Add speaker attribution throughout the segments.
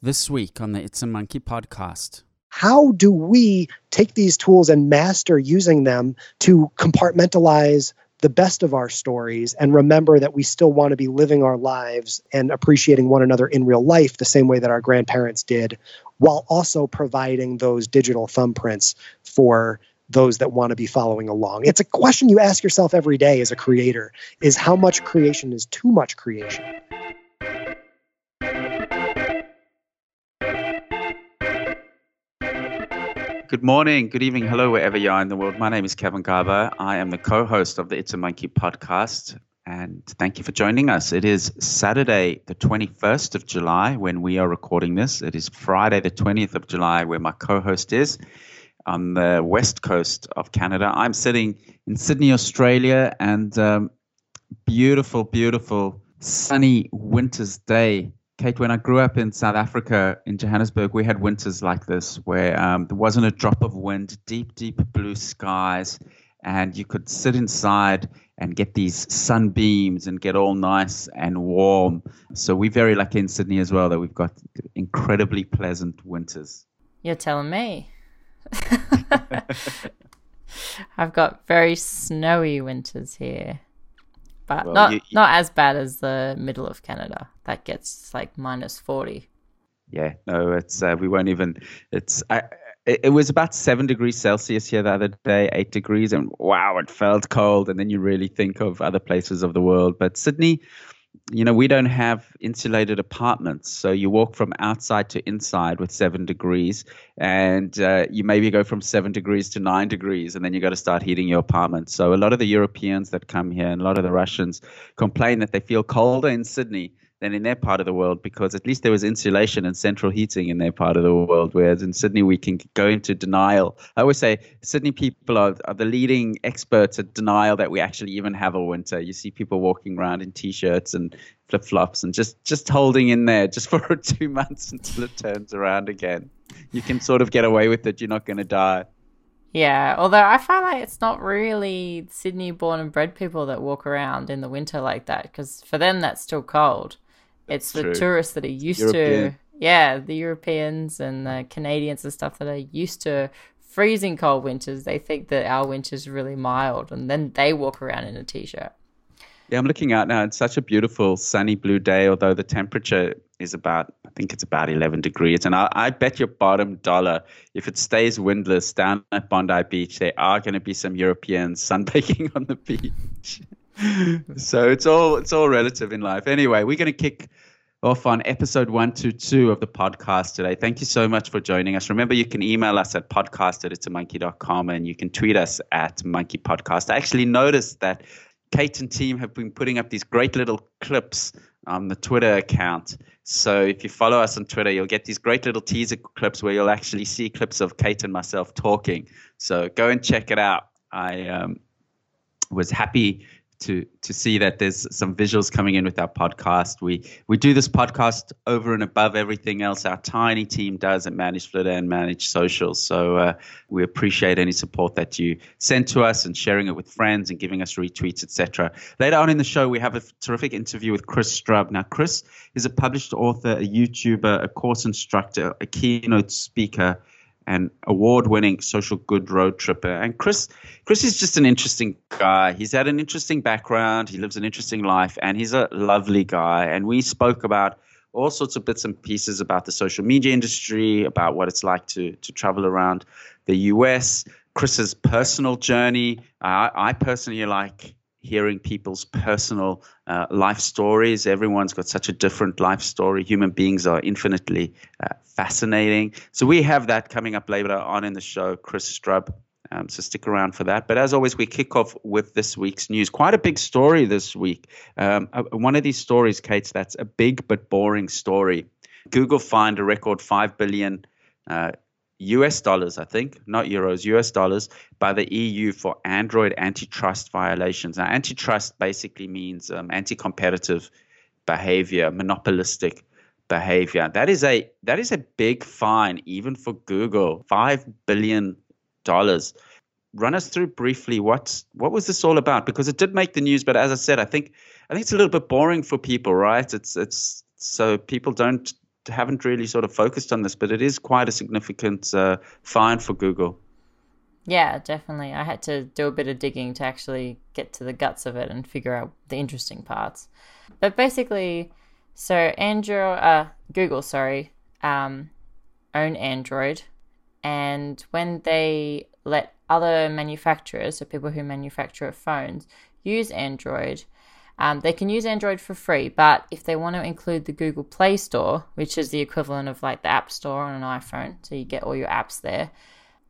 Speaker 1: This week on the It's a Monkey podcast.
Speaker 2: How do we take these tools and master using them to compartmentalize the best of our stories and remember that we still want to be living our lives and appreciating one another in real life the same way that our grandparents did, while also providing those digital thumbprints for those that want to be following along. It's a question you ask yourself every day as a creator is how much creation is too much creation?
Speaker 3: Good morning, good evening, hello, wherever you are in the world. My name is Kevin Garber. I am the co host of the It's a Monkey podcast. And thank you for joining us. It is Saturday, the 21st of July, when we are recording this. It is Friday, the 20th of July, where my co host is on the west coast of Canada. I'm sitting in Sydney, Australia, and um, beautiful, beautiful sunny winter's day Kate, when I grew up in South Africa, in Johannesburg, we had winters like this where um, there wasn't a drop of wind, deep, deep blue skies, and you could sit inside and get these sunbeams and get all nice and warm. So we're very lucky in Sydney as well that we've got incredibly pleasant winters.
Speaker 4: You're telling me. I've got very snowy winters here but well, not you, not as bad as the middle of Canada. That gets like minus forty.
Speaker 3: Yeah, no, it's uh, we won't even. It's I, it, it was about seven degrees Celsius here the other day, eight degrees, and wow, it felt cold. And then you really think of other places of the world, but Sydney you know, we don't have insulated apartments. So you walk from outside to inside with seven degrees, and uh, you maybe go from seven degrees to nine degrees, and then you got to start heating your apartment. So a lot of the Europeans that come here and a lot of the Russians complain that they feel colder in Sydney than in their part of the world because at least there was insulation and central heating in their part of the world. Whereas in Sydney, we can go into denial. I always say Sydney people are, are the leading experts at denial that we actually even have a winter. You see people walking around in t shirts and flip flops and just, just holding in there just for two months until it turns around again. You can sort of get away with it. You're not going to die.
Speaker 4: Yeah, although I find like it's not really Sydney born and bred people that walk around in the winter like that because for them that's still cold. It's the tourists that are used European. to, yeah, the Europeans and the Canadians and stuff that are used to freezing cold winters. They think that our winter's really mild, and then they walk around in a t-shirt.
Speaker 3: Yeah, I'm looking out now. It's such a beautiful sunny blue day, although the temperature is about, I think it's about 11 degrees. And I, I bet your bottom dollar, if it stays windless down at Bondi Beach, there are going to be some Europeans sunbaking on the beach. So it's all it's all relative in life. Anyway, we're going to kick off on episode 122 of the podcast today. Thank you so much for joining us. Remember, you can email us at podcast at itsamonkey.com and you can tweet us at monkey podcast. I actually noticed that Kate and team have been putting up these great little clips on the Twitter account. So if you follow us on Twitter, you'll get these great little teaser clips where you'll actually see clips of Kate and myself talking. So go and check it out. I um, was happy to to see that there's some visuals coming in with our podcast. We we do this podcast over and above everything else our tiny team does at Manage Flitter and Manage Socials. So uh, we appreciate any support that you send to us and sharing it with friends and giving us retweets, etc. Later on in the show, we have a terrific interview with Chris Strub. Now, Chris is a published author, a YouTuber, a course instructor, a keynote speaker and award-winning social good road tripper. And Chris, Chris is just an interesting guy. He's had an interesting background. He lives an interesting life, and he's a lovely guy. And we spoke about all sorts of bits and pieces about the social media industry, about what it's like to to travel around the U.S. Chris's personal journey. Uh, I personally like hearing people's personal uh, life stories. Everyone's got such a different life story. Human beings are infinitely uh, fascinating. So we have that coming up later on in the show, Chris Strub. Um, so stick around for that. But as always, we kick off with this week's news. Quite a big story this week. Um, uh, one of these stories, Kate, that's a big but boring story. Google fined a record five billion uh, US dollars, I think, not euros, US dollars, by the EU for Android antitrust violations. Now, antitrust basically means um, anti-competitive behavior, monopolistic behavior. That is a that is a big fine, even for Google. Five billion dollars. Run us through briefly what what was this all about? Because it did make the news, but as I said, I think I think it's a little bit boring for people, right? It's it's so people don't haven't really sort of focused on this, but it is quite a significant uh, fine for Google.
Speaker 4: Yeah, definitely. I had to do a bit of digging to actually get to the guts of it and figure out the interesting parts. But basically, so Android, uh, Google, sorry, um, own Android, and when they let other manufacturers, so people who manufacture phones, use Android, um, they can use Android for free, but if they want to include the Google Play Store, which is the equivalent of like the App Store on an iPhone, so you get all your apps there,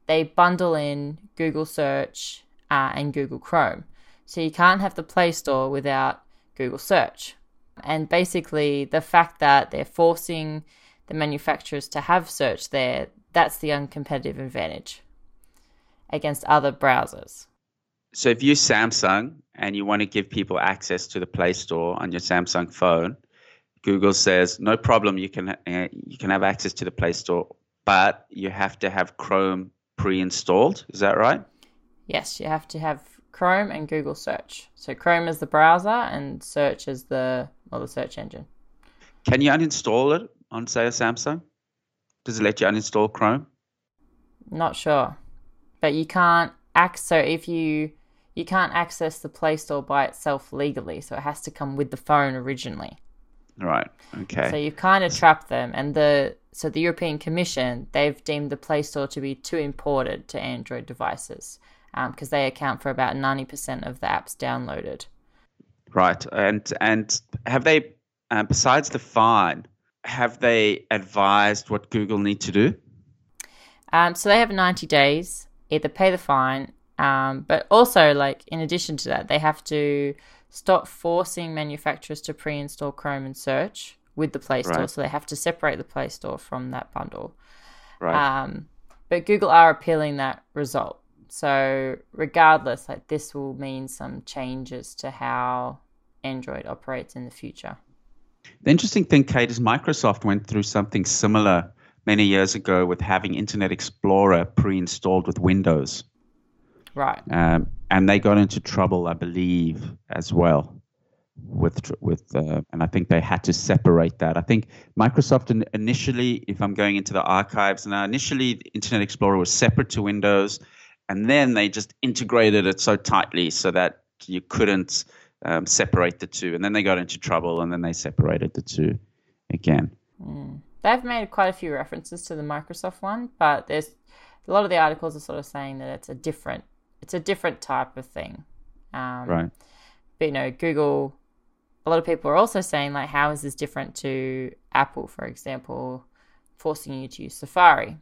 Speaker 4: they bundle in Google Search uh, and Google Chrome. So you can't have the Play Store without Google Search. And basically, the fact that they're forcing the manufacturers to have search there, that's the uncompetitive advantage against other browsers.
Speaker 3: So if you're Samsung and you want to give people access to the Play Store on your Samsung phone, Google says no problem. You can uh, you can have access to the Play Store, but you have to have Chrome pre-installed. Is that right?
Speaker 4: Yes, you have to have Chrome and Google Search. So Chrome is the browser and Search is the well the search engine.
Speaker 3: Can you uninstall it on say a Samsung? Does it let you uninstall Chrome?
Speaker 4: Not sure, but you can't. Access, so if you you can't access the Play Store by itself legally, so it has to come with the phone originally.
Speaker 3: Right. Okay.
Speaker 4: So you've kind of trap them, and the so the European Commission they've deemed the Play Store to be too imported to Android devices because um, they account for about ninety percent of the apps downloaded.
Speaker 3: Right, and and have they, uh, besides the fine, have they advised what Google need to do?
Speaker 4: Um, so they have ninety days, either pay the fine um, but also, like in addition to that, they have to stop forcing manufacturers to pre-install Chrome and Search with the Play Store. Right. So they have to separate the Play Store from that bundle. Right. Um, but Google are appealing that result. So regardless, like this will mean some changes to how Android operates in the future.
Speaker 3: The interesting thing, Kate, is Microsoft went through something similar many years ago with having Internet Explorer pre-installed with Windows.
Speaker 4: Right.
Speaker 3: Um, and they got into trouble, I believe, as well with with uh, and I think they had to separate that. I think Microsoft initially, if I'm going into the archives now, initially Internet Explorer was separate to Windows, and then they just integrated it so tightly so that you couldn't um, separate the two. And then they got into trouble, and then they separated the two again.
Speaker 4: Mm. They've made quite a few references to the Microsoft one, but there's a lot of the articles are sort of saying that it's a different it's a different type of thing.
Speaker 3: Um, right.
Speaker 4: But you know, Google. A lot of people are also saying like, how is this different to Apple, for example, forcing you to use Safari?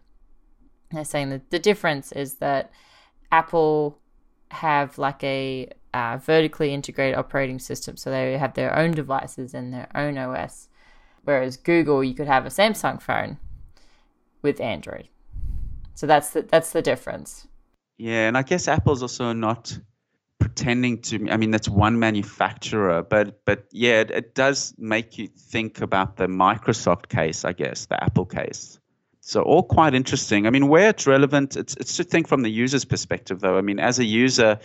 Speaker 4: They're saying that the difference is that Apple have like a uh, vertically integrated operating system, so they have their own devices and their own OS. Whereas Google, you could have a Samsung phone with Android. So that's the, that's the difference.
Speaker 3: Yeah, and I guess Apple's also not pretending to. I mean, that's one manufacturer, but but yeah, it, it does make you think about the Microsoft case, I guess, the Apple case. So all quite interesting. I mean, where it's relevant, it's it's to think from the user's perspective, though. I mean, as a user,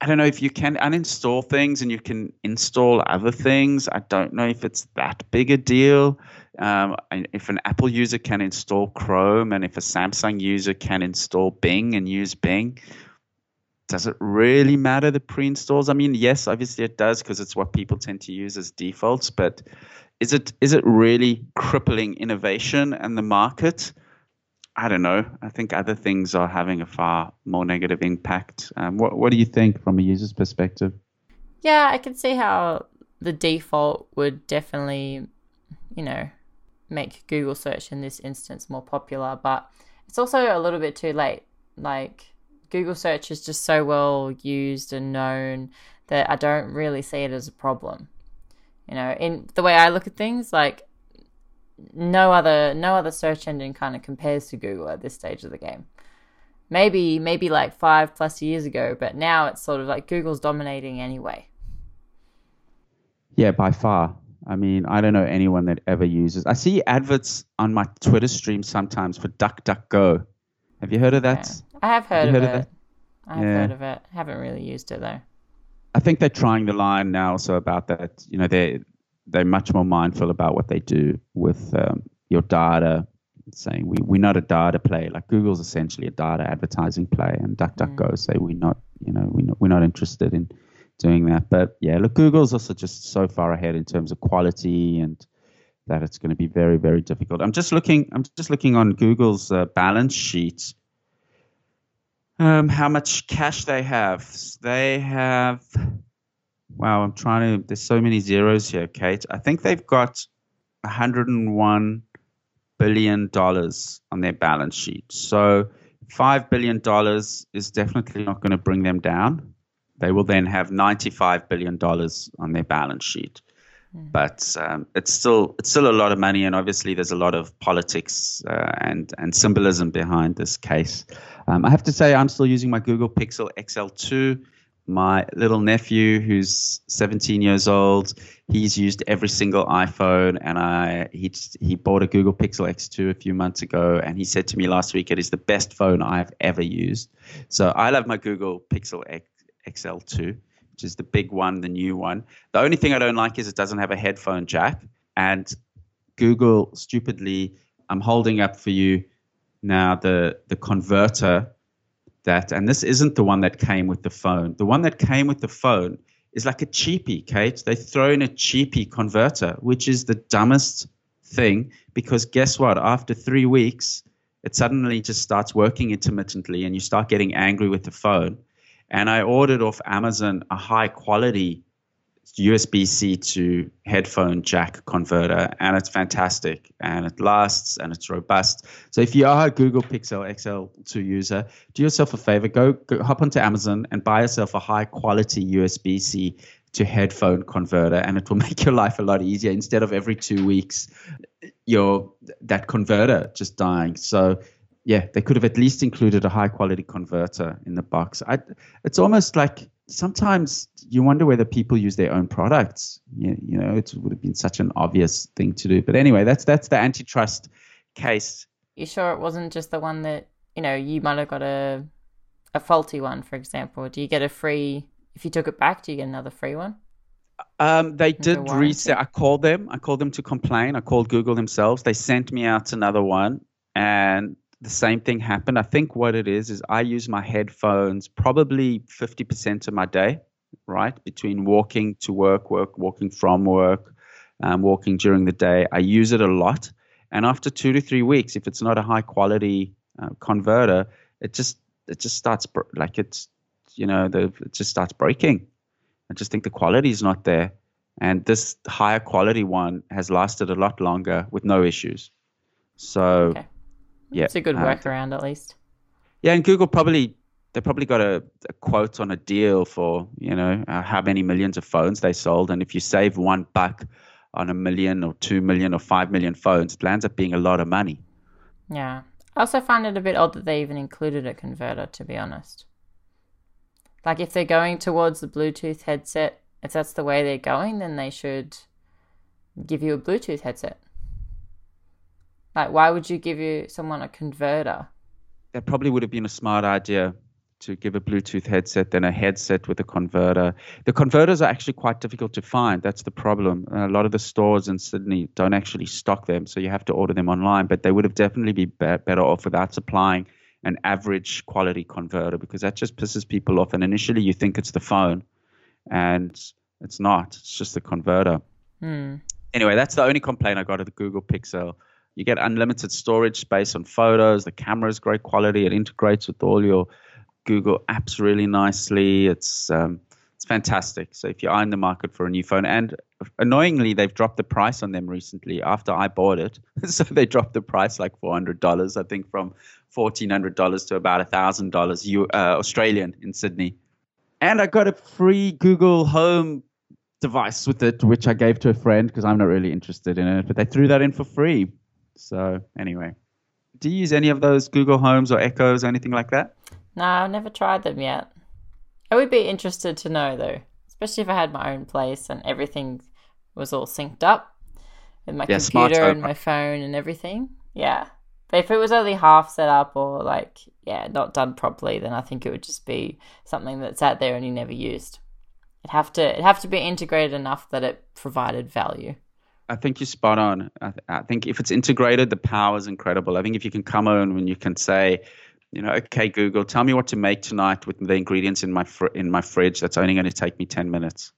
Speaker 3: I don't know if you can uninstall things and you can install other things. I don't know if it's that big a deal. Um, if an Apple user can install Chrome and if a Samsung user can install Bing and use Bing, does it really matter the pre-installs? I mean, yes, obviously it does because it's what people tend to use as defaults. But is it is it really crippling innovation and the market? I don't know. I think other things are having a far more negative impact. Um, what What do you think from a user's perspective?
Speaker 4: Yeah, I can see how the default would definitely, you know, make Google search in this instance more popular, but it's also a little bit too late. Like Google search is just so well used and known that I don't really see it as a problem. You know, in the way I look at things, like no other no other search engine kind of compares to Google at this stage of the game. Maybe maybe like 5 plus years ago, but now it's sort of like Google's dominating anyway.
Speaker 3: Yeah, by far. I mean, I don't know anyone that ever uses. I see adverts on my Twitter stream sometimes for DuckDuckGo. Have you heard of that?
Speaker 4: Yeah. I have heard, have of, heard it. of, it. I have yeah. heard of it. Haven't really used it though.
Speaker 3: I think they're trying the line now so about that. You know, they they're much more mindful about what they do with um, your data, saying we, we're not a data play. Like Google's essentially a data advertising play, and DuckDuckGo mm. say we're not, you know, we're not, we're not interested in doing that. But yeah, look, Google's also just so far ahead in terms of quality and that it's going to be very, very difficult. I'm just looking, I'm just looking on Google's uh, balance sheet. Um, how much cash they have? They have. Wow, I'm trying to. There's so many zeros here, Kate. I think they've got 101 billion dollars on their balance sheet. So five billion dollars is definitely not going to bring them down. They will then have 95 billion dollars on their balance sheet. Mm. But um, it's still it's still a lot of money, and obviously there's a lot of politics uh, and and symbolism behind this case. Um, I have to say I'm still using my Google Pixel XL2 my little nephew who's 17 years old he's used every single iphone and i he he bought a google pixel x2 a few months ago and he said to me last week it is the best phone i've ever used so i love my google pixel X, xl2 which is the big one the new one the only thing i don't like is it doesn't have a headphone jack and google stupidly i'm holding up for you now the the converter that, and this isn't the one that came with the phone. The one that came with the phone is like a cheapie, Kate. They throw in a cheapie converter, which is the dumbest thing because guess what? After three weeks, it suddenly just starts working intermittently and you start getting angry with the phone. And I ordered off Amazon a high quality USB C to headphone jack converter, and it's fantastic and it lasts and it's robust. So if you are a Google Pixel XL2 user, do yourself a favor, go, go hop onto Amazon and buy yourself a high quality USB C to headphone converter, and it will make your life a lot easier. Instead of every two weeks, your that converter just dying. So yeah, they could have at least included a high quality converter in the box. I, it's almost like sometimes you wonder whether people use their own products. You, you know, it would have been such an obvious thing to do. But anyway, that's that's the antitrust case.
Speaker 4: You sure it wasn't just the one that you know you might have got a a faulty one, for example? Do you get a free if you took it back? Do you get another free one?
Speaker 3: Um, they did reset. I called them. I called them to complain. I called Google themselves. They sent me out another one, and the same thing happened. I think what it is is I use my headphones probably 50% of my day, right? Between walking to work, work, walking from work, um, walking during the day. I use it a lot. And after two to three weeks, if it's not a high quality uh, converter, it just it just starts like it's you know the, it just starts breaking. I just think the quality is not there. And this higher quality one has lasted a lot longer with no issues. So okay
Speaker 4: yeah, it's a good workaround at least.
Speaker 3: Yeah, and Google probably they probably got a, a, quote on a deal for you know uh, how many millions of phones they sold, and if you save one buck on a million or two million or five million phones, it lands up being a lot of money.
Speaker 4: Yeah, I also find it a bit odd that they even included a converter. To be honest, like if they're going towards the Bluetooth headset, if that's the way they're going, then they should give you a Bluetooth headset. Like, why would you give you someone a converter?
Speaker 3: That probably would have been a smart idea to give a Bluetooth headset than a headset with a converter. The converters are actually quite difficult to find. That's the problem. A lot of the stores in Sydney don't actually stock them, so you have to order them online. But they would have definitely be better off without supplying an average quality converter because that just pisses people off. And initially, you think it's the phone, and it's not. It's just the converter.
Speaker 4: Hmm.
Speaker 3: Anyway, that's the only complaint I got of the Google Pixel. You get unlimited storage space on photos. The camera is great quality. It integrates with all your Google apps really nicely. It's um, it's fantastic. So if you are in the market for a new phone, and annoyingly, they've dropped the price on them recently after I bought it. so they dropped the price like four hundred dollars, I think, from fourteen hundred dollars to about thousand dollars uh, Australian in Sydney. And I got a free Google Home device with it, which I gave to a friend because I'm not really interested in it. But they threw that in for free. So anyway, do you use any of those Google Homes or Echoes or anything like that?
Speaker 4: No, I've never tried them yet. I would be interested to know though, especially if I had my own place and everything was all synced up with my yeah, computer and my phone and everything. Yeah. But if it was only half set up or like, yeah, not done properly, then I think it would just be something that sat there and you never used. It'd have to it'd have to be integrated enough that it provided value.
Speaker 3: I think you're spot on. I, th- I, think if it's integrated, the power is incredible. I think if you can come on when you can say, you know, okay, Google, tell me what to make tonight with the ingredients in my fr- in my fridge. That's only going to take me ten minutes,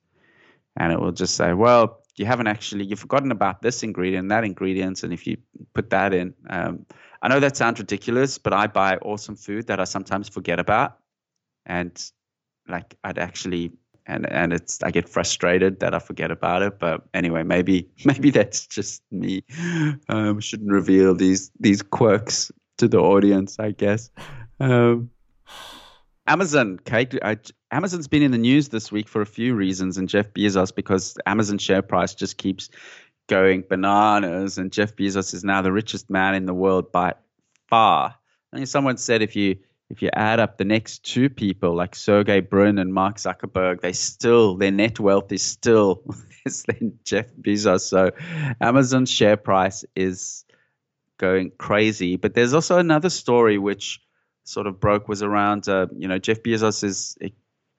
Speaker 3: and it will just say, well, you haven't actually you've forgotten about this ingredient, that ingredient, and if you put that in, um, I know that sounds ridiculous, but I buy awesome food that I sometimes forget about, and like I'd actually and and it's I get frustrated that I forget about it. But anyway, maybe maybe that's just me. Um, shouldn't reveal these these quirks to the audience, I guess. Um, Amazon, Kate. I, Amazon's been in the news this week for a few reasons, and Jeff Bezos because Amazon share price just keeps going bananas, and Jeff Bezos is now the richest man in the world by far. I mean, someone said if you if you add up the next two people like Sergey Brin and Mark Zuckerberg, they still their net wealth is still less than Jeff Bezos. So Amazon's share price is going crazy. But there's also another story which sort of broke was around uh, you know Jeff Bezos is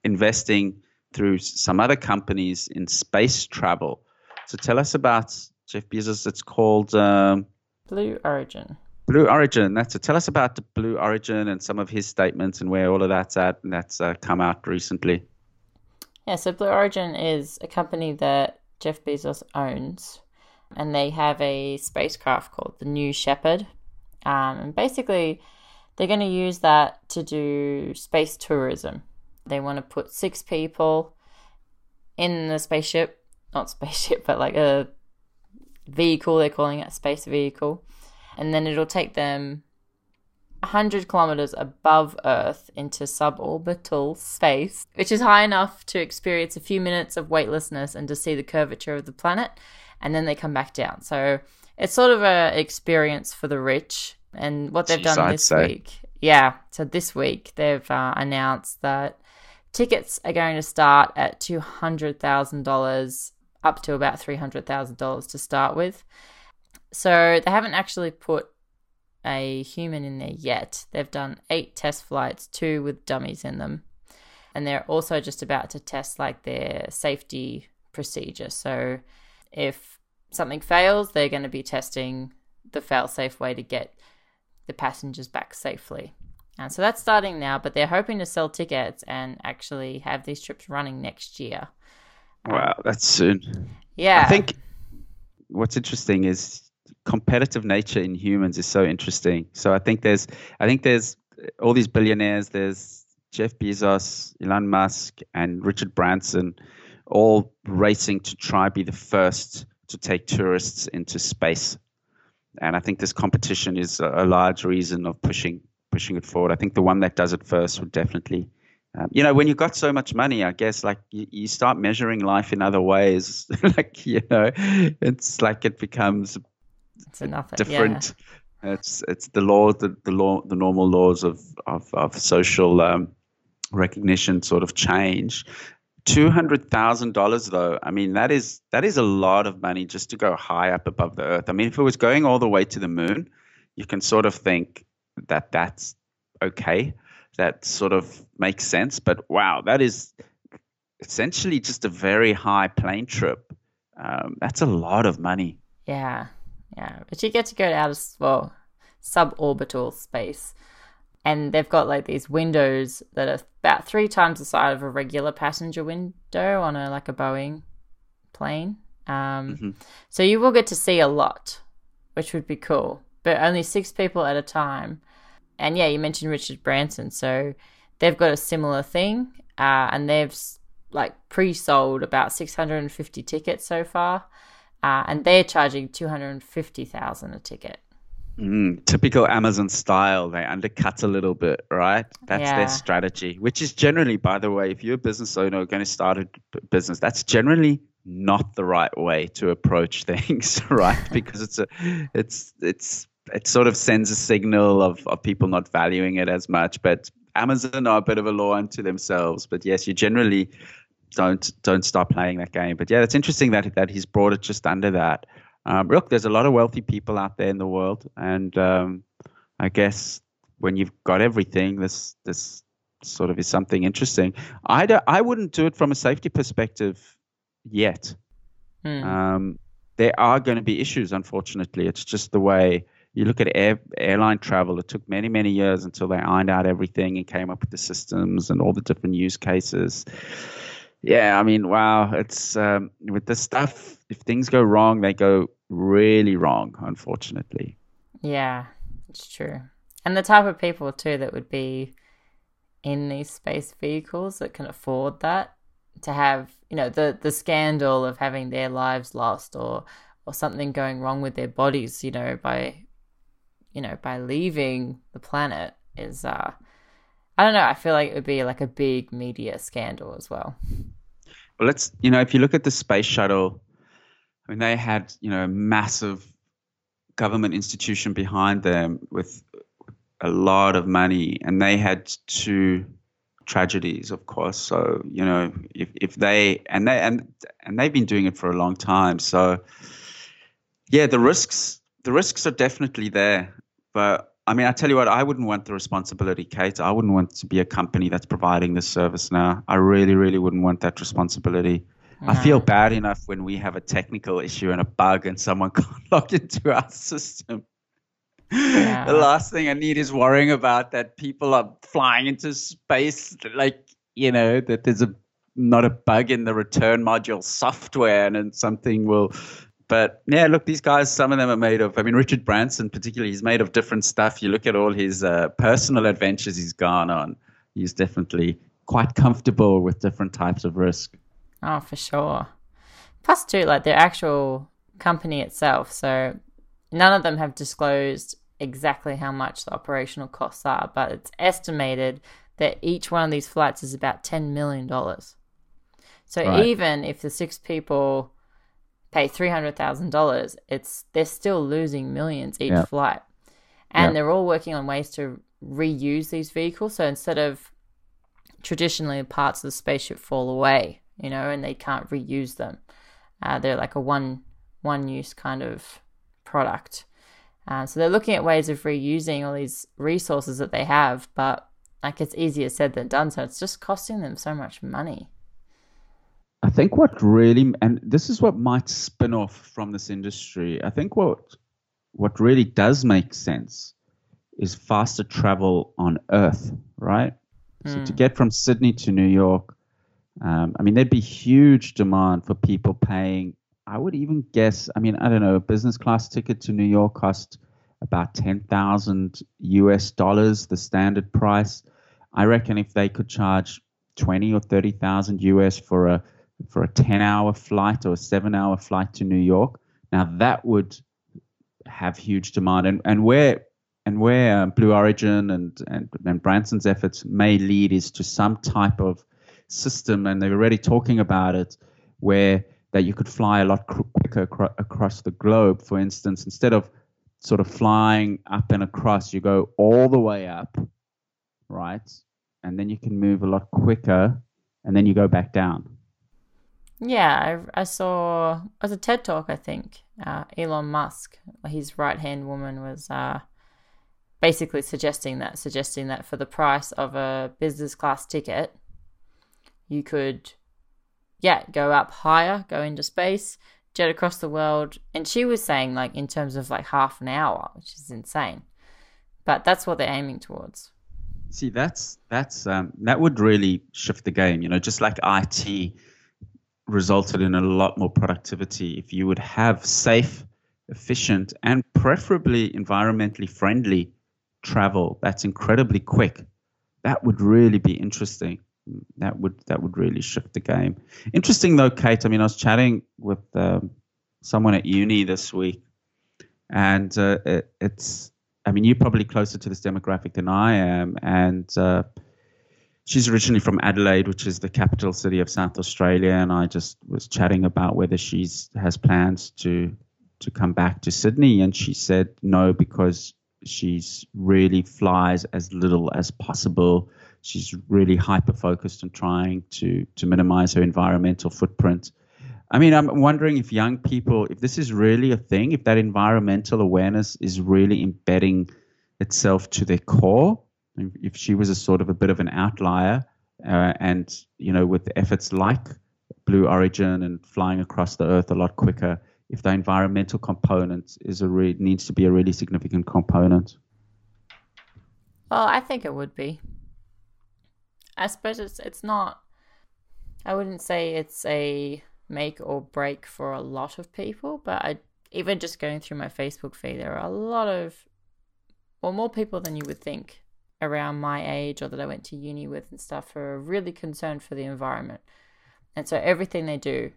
Speaker 3: investing through some other companies in space travel. So tell us about Jeff Bezos. It's called um,
Speaker 4: Blue Origin.
Speaker 3: Blue Origin. That's it. Tell us about the Blue Origin and some of his statements and where all of that's at. And that's uh, come out recently.
Speaker 4: Yeah, so Blue Origin is a company that Jeff Bezos owns, and they have a spacecraft called the New Shepard. Um, and basically, they're going to use that to do space tourism. They want to put six people in the spaceship, not spaceship, but like a vehicle, they're calling it a space vehicle and then it'll take them 100 kilometers above Earth into suborbital space, which is high enough to experience a few minutes of weightlessness and to see the curvature of the planet, and then they come back down. So it's sort of a experience for the rich. And what they've Jeez, done this week, yeah. So this week they've uh, announced that tickets are going to start at two hundred thousand dollars, up to about three hundred thousand dollars to start with. So they haven't actually put a human in there yet. They've done eight test flights, two with dummies in them. And they're also just about to test like their safety procedure. So if something fails, they're going to be testing the fail safe way to get the passengers back safely. And so that's starting now, but they're hoping to sell tickets and actually have these trips running next year.
Speaker 3: Wow, that's soon.
Speaker 4: Yeah.
Speaker 3: I think what's interesting is competitive nature in humans is so interesting. So I think there's I think there's all these billionaires. There's Jeff Bezos, Elon Musk, and Richard Branson, all racing to try be the first to take tourists into space. And I think this competition is a large reason of pushing pushing it forward. I think the one that does it first would definitely um, you know, when you've got so much money, I guess like you, you start measuring life in other ways. like, you know, it's like it becomes
Speaker 4: it's nothing.
Speaker 3: Different.
Speaker 4: Yeah.
Speaker 3: It's it's the law the, the law the normal laws of of, of social um, recognition sort of change. Two hundred thousand dollars, though. I mean, that is that is a lot of money just to go high up above the earth. I mean, if it was going all the way to the moon, you can sort of think that that's okay. That sort of makes sense. But wow, that is essentially just a very high plane trip. Um, that's a lot of money.
Speaker 4: Yeah, yeah, but you get to go out of well suborbital space, and they've got like these windows that are about three times the size of a regular passenger window on a like a Boeing plane. Um, mm-hmm. So you will get to see a lot, which would be cool. But only six people at a time. And yeah, you mentioned Richard Branson, so they've got a similar thing, uh, and they've like pre-sold about 650 tickets so far uh, and they're charging two hundred and fifty thousand a ticket.
Speaker 3: Mm, typical Amazon style. They undercut a little bit, right? That's yeah. their strategy, which is generally, by the way, if you're a business owner going to start a business, that's generally not the right way to approach things, right? because it's a, it's, it's, it sort of sends a signal of, of people not valuing it as much. But Amazon are a bit of a law unto themselves. But yes, you generally don't don't stop playing that game. But yeah, it's interesting that that he's brought it just under that. Um, look, there's a lot of wealthy people out there in the world, and um, I guess when you've got everything, this this sort of is something interesting. I don't, I wouldn't do it from a safety perspective yet. Hmm. Um, there are going to be issues. Unfortunately, it's just the way you look at air, airline travel. It took many many years until they ironed out everything and came up with the systems and all the different use cases. Yeah, I mean, wow, it's um, with this stuff. If things go wrong, they go really wrong. Unfortunately.
Speaker 4: Yeah, it's true. And the type of people too that would be in these space vehicles that can afford that to have you know the the scandal of having their lives lost or or something going wrong with their bodies you know by you know by leaving the planet is uh I don't know I feel like it would be like a big media scandal as well.
Speaker 3: Well, let's you know if you look at the space shuttle, I mean they had you know a massive government institution behind them with a lot of money, and they had two tragedies, of course. So you know, if if they and they and and they've been doing it for a long time. So yeah, the risks the risks are definitely there. But I mean, I tell you what, I wouldn't want the responsibility, Kate. I wouldn't want to be a company that's providing this service now. I really, really wouldn't want that responsibility. No. I feel bad enough when we have a technical issue and a bug and someone can't log into our system. Yeah. The last thing I need is worrying about that people are flying into space, like, you know, that there's a not a bug in the return module software and then something will but yeah, look, these guys, some of them are made of, I mean, Richard Branson, particularly, he's made of different stuff. You look at all his uh, personal adventures he's gone on, he's definitely quite comfortable with different types of risk.
Speaker 4: Oh, for sure. Plus, too, like their actual company itself. So none of them have disclosed exactly how much the operational costs are, but it's estimated that each one of these flights is about $10 million. So right. even if the six people pay $300,000, it's they're still losing millions each yeah. flight. And yeah. they're all working on ways to reuse these vehicles. So instead of traditionally parts of the spaceship fall away, you know, and they can't reuse them. Uh, they're like a one one use kind of product. Uh, so they're looking at ways of reusing all these resources that they have, but like it's easier said than done. So it's just costing them so much money.
Speaker 3: I think what really, and this is what might spin off from this industry. I think what what really does make sense is faster travel on Earth, right? Mm. So to hmm. get from Sydney to New York, um, I mean, there'd be huge demand for people paying I would even guess, I mean, I don't know, a business class ticket to New York cost about 10,000 US dollars, the standard price. I reckon if they could charge 20 or 30,000 US for a for a 10 hour flight or a 7 hour flight to New York, now that would have huge demand and and where and where uh, Blue Origin and, and and Branson's efforts may lead is to some type of system and they're already talking about it where that you could fly a lot quicker across the globe. For instance, instead of sort of flying up and across, you go all the way up, right? And then you can move a lot quicker, and then you go back down.
Speaker 4: Yeah, I, I saw was a TED talk. I think uh, Elon Musk, his right hand woman, was uh, basically suggesting that, suggesting that for the price of a business class ticket, you could yeah, go up higher, go into space, jet across the world. And she was saying, like, in terms of like half an hour, which is insane. But that's what they're aiming towards.
Speaker 3: See, that's that's um, that would really shift the game. You know, just like IT resulted in a lot more productivity. If you would have safe, efficient, and preferably environmentally friendly travel that's incredibly quick, that would really be interesting that would that would really shift the game. Interesting though, Kate. I mean, I was chatting with um, someone at uni this week, and uh, it, it's. I mean, you're probably closer to this demographic than I am, and uh, she's originally from Adelaide, which is the capital city of South Australia, and I just was chatting about whether she's has plans to to come back to Sydney, and she said no because she's really flies as little as possible she's really hyper focused on trying to to minimize her environmental footprint. I mean, I'm wondering if young people, if this is really a thing, if that environmental awareness is really embedding itself to their core. If she was a sort of a bit of an outlier, uh, and you know, with efforts like Blue Origin and flying across the Earth a lot quicker, if the environmental component is a re- needs to be a really significant component.
Speaker 4: Well, I think it would be. I suppose it's it's not. I wouldn't say it's a make or break for a lot of people, but I even just going through my Facebook feed, there are a lot of, well, more people than you would think around my age or that I went to uni with and stuff are really concerned for the environment. And so everything they do,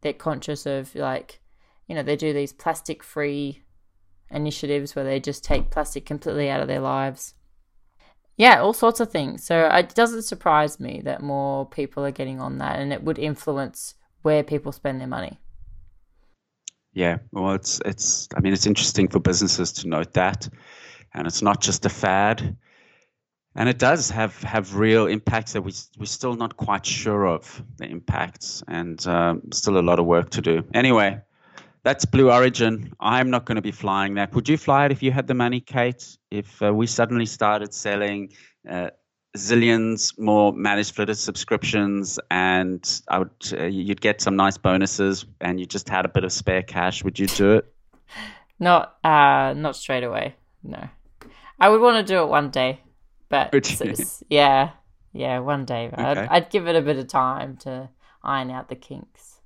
Speaker 4: they're conscious of like, you know, they do these plastic free initiatives where they just take plastic completely out of their lives. Yeah, all sorts of things. So it doesn't surprise me that more people are getting on that and it would influence where people spend their money.
Speaker 3: Yeah, well, it's it's. I mean, it's interesting for businesses to note that, and it's not just a fad, and it does have have real impacts that we we're still not quite sure of the impacts, and um, still a lot of work to do. Anyway, that's Blue Origin. I'm not going to be flying that. Would you fly it if you had the money, Kate? If uh, we suddenly started selling uh, zillions more Manage Flitter subscriptions and I would uh, you'd get some nice bonuses and you just had a bit of spare cash would you do it
Speaker 4: not uh not straight away no I would want to do it one day but yeah yeah one day okay. I'd, I'd give it a bit of time to iron out the kinks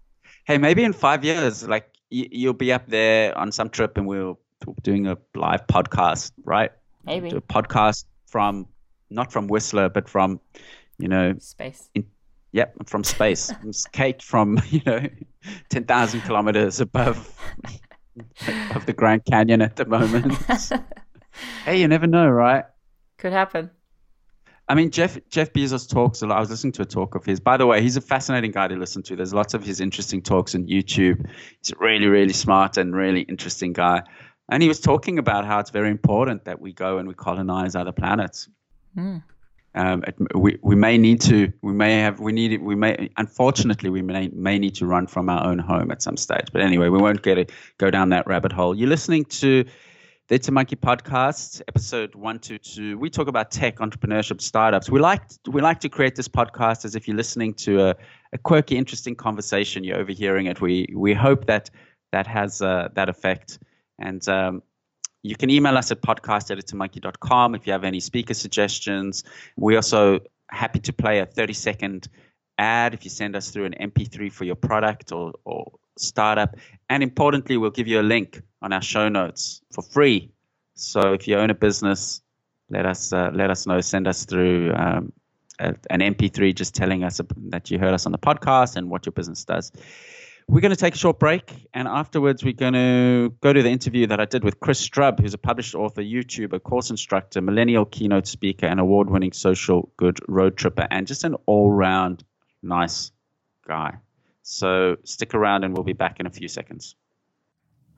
Speaker 3: hey maybe in 5 years like y- you'll be up there on some trip and we'll doing a live podcast right
Speaker 4: maybe
Speaker 3: a podcast from not from Whistler, but from, you know,
Speaker 4: space.
Speaker 3: In, yep, from space. Kate from, you know, 10,000 kilometers above, of the Grand Canyon at the moment. hey, you never know, right?
Speaker 4: Could happen.
Speaker 3: I mean, Jeff Jeff Bezos talks a lot. I was listening to a talk of his. By the way, he's a fascinating guy to listen to. There's lots of his interesting talks on YouTube. He's a really, really smart and really interesting guy. And he was talking about how it's very important that we go and we colonize other planets. Mm. Um, it, we we may need to we may have we need we may unfortunately we may may need to run from our own home at some stage. But anyway, we won't get it go down that rabbit hole. You're listening to the It's a Monkey podcast, episode one two two. We talk about tech, entrepreneurship, startups. We like we like to create this podcast as if you're listening to a, a quirky, interesting conversation. You're overhearing it. We we hope that that has uh, that effect. And um, you can email us at podcast if you have any speaker suggestions. We're also happy to play a 30 second ad if you send us through an MP3 for your product or, or startup. And importantly, we'll give you a link on our show notes for free. So if you own a business, let us uh, let us know. Send us through um, a, an MP3 just telling us that you heard us on the podcast and what your business does. We're going to take a short break, and afterwards, we're going to go to the interview that I did with Chris Strub, who's a published author, YouTuber, course instructor, millennial keynote speaker, and award winning social good road tripper, and just an all round nice guy. So stick around, and we'll be back in a few seconds.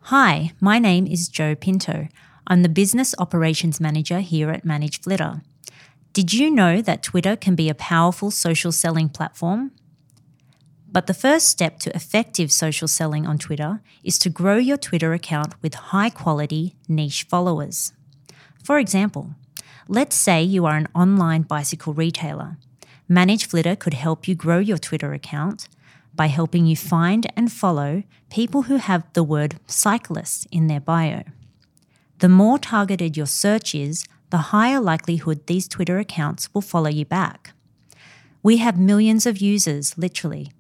Speaker 5: Hi, my name is Joe Pinto. I'm the Business Operations Manager here at Manage Flitter. Did you know that Twitter can be a powerful social selling platform? But the first step to effective social selling on Twitter is to grow your Twitter account with high quality niche followers. For example, let's say you are an online bicycle retailer. Manage Flitter could help you grow your Twitter account by helping you find and follow people who have the word cyclist in their bio. The more targeted your search is, the higher likelihood these Twitter accounts will follow you back. We have millions of users, literally,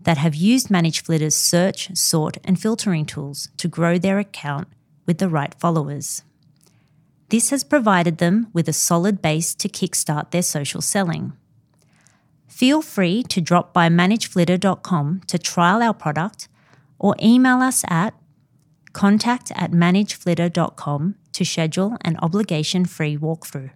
Speaker 5: that have used Manage Flitter's search, sort, and filtering tools to grow their account with the right followers. This has provided them with a solid base to kickstart their social selling. Feel free to drop by manageflitter.com to trial our product or email us at contact at manageflitter.com to schedule an obligation free walkthrough.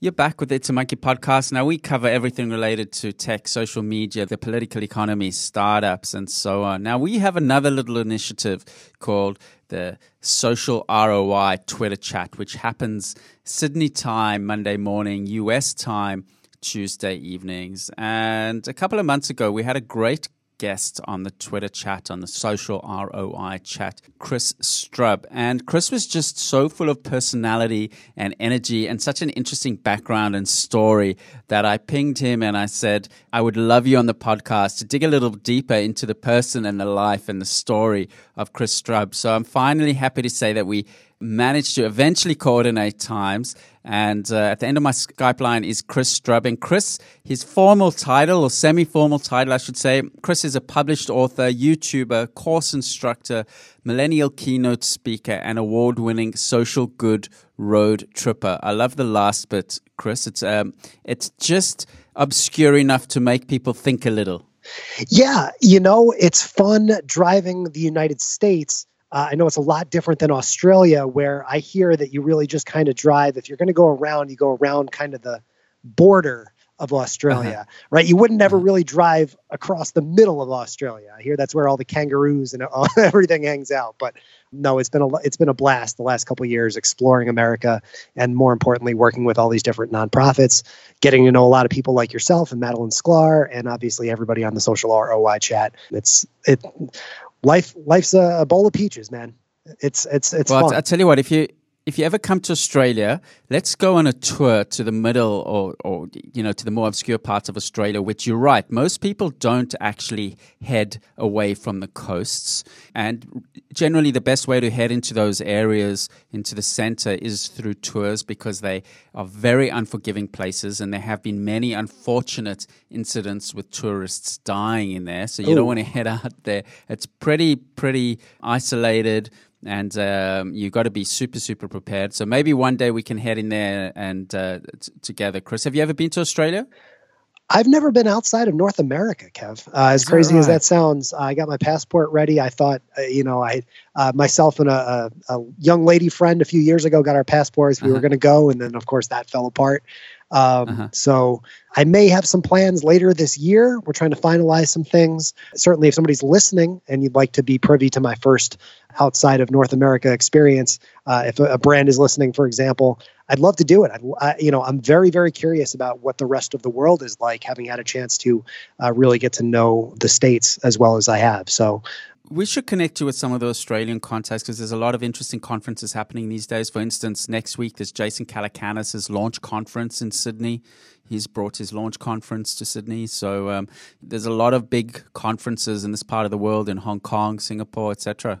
Speaker 1: You're back with It's a Monkey podcast. Now, we cover everything related to tech, social media, the political economy, startups, and so on. Now, we have another little initiative called the Social ROI Twitter Chat, which happens Sydney time, Monday morning, US time, Tuesday evenings. And a couple of months ago, we had a great
Speaker 3: guest on the Twitter chat, on the social ROI chat, Chris Strub. And Chris was just so full of personality and energy and such an interesting background and story that I pinged him and I said, I would love you on the podcast to dig a little deeper into the person and the life and the story of Chris Strub. So I'm finally happy to say that we managed to eventually coordinate times. And uh, at the end of my Skype line is Chris Strub. And Chris, his formal title or semi formal title, I should say, Chris is a published author, YouTuber, course instructor, millennial keynote speaker, and award winning social good road tripper. I love the last bit, Chris. It's, um, it's just obscure enough to make people think a little.
Speaker 2: Yeah, you know, it's fun driving the United States uh, I know it's a lot different than Australia, where I hear that you really just kind of drive. If you're going to go around, you go around kind of the border of Australia, uh-huh. right? You wouldn't ever uh-huh. really drive across the middle of Australia. I hear that's where all the kangaroos and all, everything hangs out. But no, it's been a it's been a blast the last couple years exploring America, and more importantly, working with all these different nonprofits, getting to know a lot of people like yourself and Madalyn Sklar, and obviously everybody on the social ROI chat. It's it life life's a, bowl of peaches, man. It's it's it's
Speaker 3: well,
Speaker 2: fun.
Speaker 3: I tell you what, if you if you ever come to Australia, let's go on a tour to the middle or, or, you know, to the more obscure parts of Australia, which you're right. Most people don't actually head away from the coasts. And generally, the best way to head into those areas, into the center, is through tours because they are very unforgiving places. And there have been many unfortunate incidents with tourists dying in there. So you Ooh. don't want to head out there. It's pretty, pretty isolated and um, you've got to be super super prepared so maybe one day we can head in there and uh, t- together chris have you ever been to australia
Speaker 2: I've never been outside of North America, Kev. Uh, as crazy right? as that sounds, I got my passport ready. I thought, uh, you know, I uh, myself and a, a, a, young lady friend a few years ago got our passports. We uh-huh. were going to go, and then of course that fell apart. Um, uh-huh. So I may have some plans later this year. We're trying to finalize some things. Certainly, if somebody's listening and you'd like to be privy to my first outside of North America experience, uh, if a, a, brand is listening, for example, I'd love to do it. I, you know, I'm very, very curious about what the rest of the world is like, having had a chance to uh, really get to know the states as well as I have. So
Speaker 3: we should connect you with some of the Australian contacts because there's a lot of interesting conferences happening these days. For instance, next week there's Jason Calacanis' launch conference in Sydney. He's brought his launch conference to Sydney. So um, there's a lot of big conferences in this part of the world in Hong Kong, Singapore, etc.